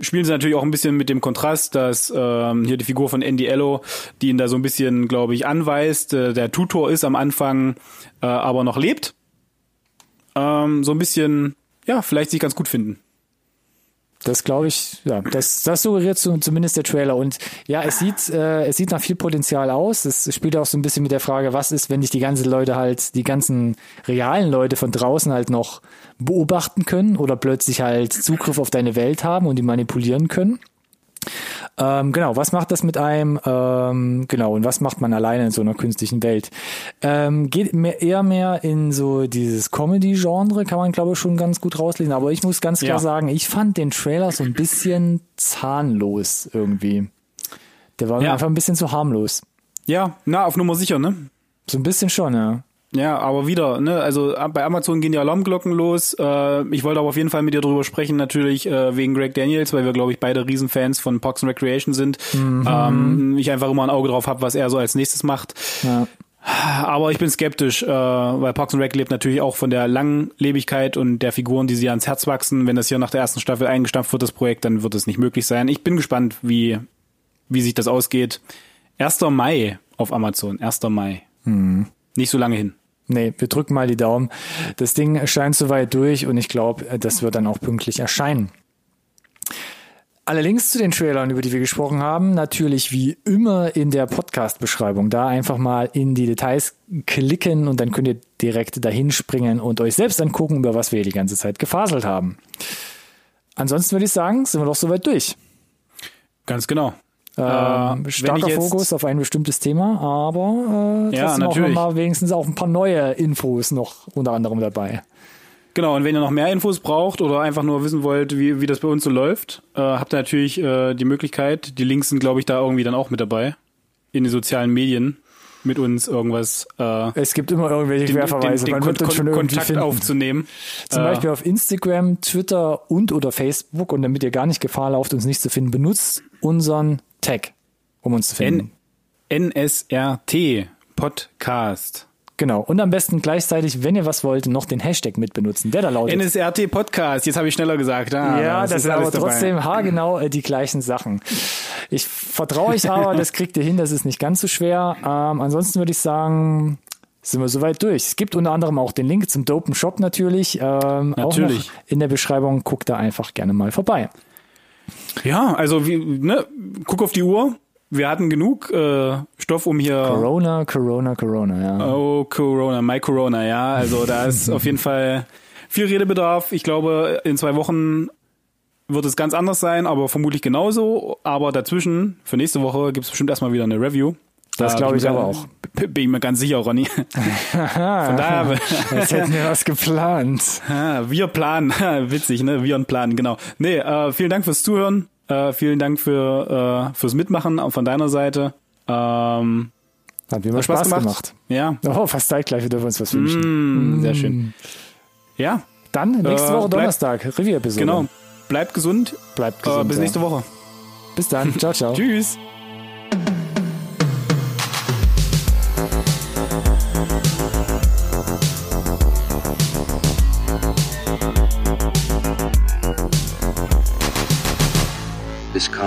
spielen sie natürlich auch ein bisschen mit dem Kontrast, dass ähm, hier die Figur von Andy Ello, die ihn da so ein bisschen, glaube ich, anweist, äh, der Tutor ist am Anfang, äh, aber noch lebt. ähm, so ein bisschen, ja, vielleicht sich ganz gut finden. Das glaube ich, ja, das, das suggeriert zumindest der Trailer. Und ja, es sieht, äh, es sieht nach viel Potenzial aus. Es spielt auch so ein bisschen mit der Frage, was ist, wenn dich die ganzen Leute halt, die ganzen realen Leute von draußen halt noch beobachten können oder plötzlich halt Zugriff auf deine Welt haben und die manipulieren können. Ähm, genau, was macht das mit einem? Ähm, genau, und was macht man alleine in so einer künstlichen Welt? Ähm, geht mehr, eher mehr in so dieses Comedy-Genre, kann man glaube ich schon ganz gut rauslesen. Aber ich muss ganz klar ja. sagen, ich fand den Trailer so ein bisschen zahnlos irgendwie. Der war ja. einfach ein bisschen zu harmlos. Ja, na, auf Nummer sicher, ne? So ein bisschen schon, ja. Ja, aber wieder, ne, also äh, bei Amazon gehen die Alarmglocken los. Äh, ich wollte aber auf jeden Fall mit dir drüber sprechen, natürlich äh, wegen Greg Daniels, weil wir, glaube ich, beide Riesenfans von Parks and Recreation sind. Mhm. Ähm, ich einfach immer ein Auge drauf habe, was er so als nächstes macht. Ja. Aber ich bin skeptisch, äh, weil Parks and Rec lebt natürlich auch von der Langlebigkeit und der Figuren, die sie ans Herz wachsen. Wenn das hier nach der ersten Staffel eingestampft wird, das Projekt, dann wird es nicht möglich sein. Ich bin gespannt, wie, wie sich das ausgeht. 1. Mai auf Amazon, 1. Mai. Mhm. Nicht so lange hin. Nee, wir drücken mal die Daumen. Das Ding erscheint soweit durch und ich glaube, das wird dann auch pünktlich erscheinen. Alle Links zu den Trailern, über die wir gesprochen haben, natürlich wie immer in der Podcast-Beschreibung. Da einfach mal in die Details klicken und dann könnt ihr direkt dahin springen und euch selbst angucken, über was wir die ganze Zeit gefaselt haben. Ansonsten würde ich sagen, sind wir doch soweit durch. Ganz genau. Ähm, äh, starker Fokus auf ein bestimmtes Thema, aber äh, trotzdem ja, auch mal wenigstens auch ein paar neue Infos noch unter anderem dabei. Genau, und wenn ihr noch mehr Infos braucht oder einfach nur wissen wollt, wie, wie das bei uns so läuft, äh, habt ihr natürlich äh, die Möglichkeit. Die Links sind, glaube ich, da irgendwie dann auch mit dabei. In den sozialen Medien mit uns irgendwas. Äh, es gibt immer irgendwelche den, Querverweise. Den, den, den Kon schon Kontakt finden. aufzunehmen. Zum äh, Beispiel auf Instagram, Twitter und oder Facebook. Und damit ihr gar nicht Gefahr lauft, uns nicht zu finden, benutzt unseren Tag, um uns zu finden. N NSRT Podcast. Genau. Und am besten gleichzeitig, wenn ihr was wollt, noch den Hashtag mit benutzen, der da lautet. NSRT Podcast. Jetzt habe ich schneller gesagt. Ah, ja, das, das sind aber trotzdem dabei. haargenau äh, die gleichen Sachen. Ich vertraue euch aber, das kriegt ihr hin, das ist nicht ganz so schwer. Ähm, ansonsten würde ich sagen, sind wir soweit durch. Es gibt unter anderem auch den Link zum Dopen Shop natürlich. Ähm, natürlich. Auch in der Beschreibung. Guckt da einfach gerne mal vorbei. Ja, also wie, ne, guck auf die Uhr. Wir hatten genug äh, Stoff, um hier. Corona, Corona, Corona, ja. Oh, Corona, my Corona, ja. Also da ist auf jeden Fall viel Redebedarf. Ich glaube, in zwei Wochen wird es ganz anders sein, aber vermutlich genauso. Aber dazwischen, für nächste Woche, gibt es bestimmt erstmal wieder eine Review. Das glaube ich aber auch. Bin ich mir ganz sicher, Ronny. Von daher. Jetzt hätten wir was geplant. wir planen. Witzig, ne? Wir und planen, genau. Nee, äh, vielen Dank fürs Zuhören. Äh, vielen Dank für, äh, fürs Mitmachen auch von deiner Seite. Ähm, Hat mir mal Spaß, Spaß gemacht. gemacht. Ja. Oh, fast zeitgleich. Wir dürfen uns was wünschen. Mm, mm. Sehr schön. Ja. Dann nächste Woche Donnerstag. Revier-Episode. Genau. Bleibt gesund. Bleibt gesund. Äh, bis nächste Woche. Bis dann. Ciao, ciao. Tschüss.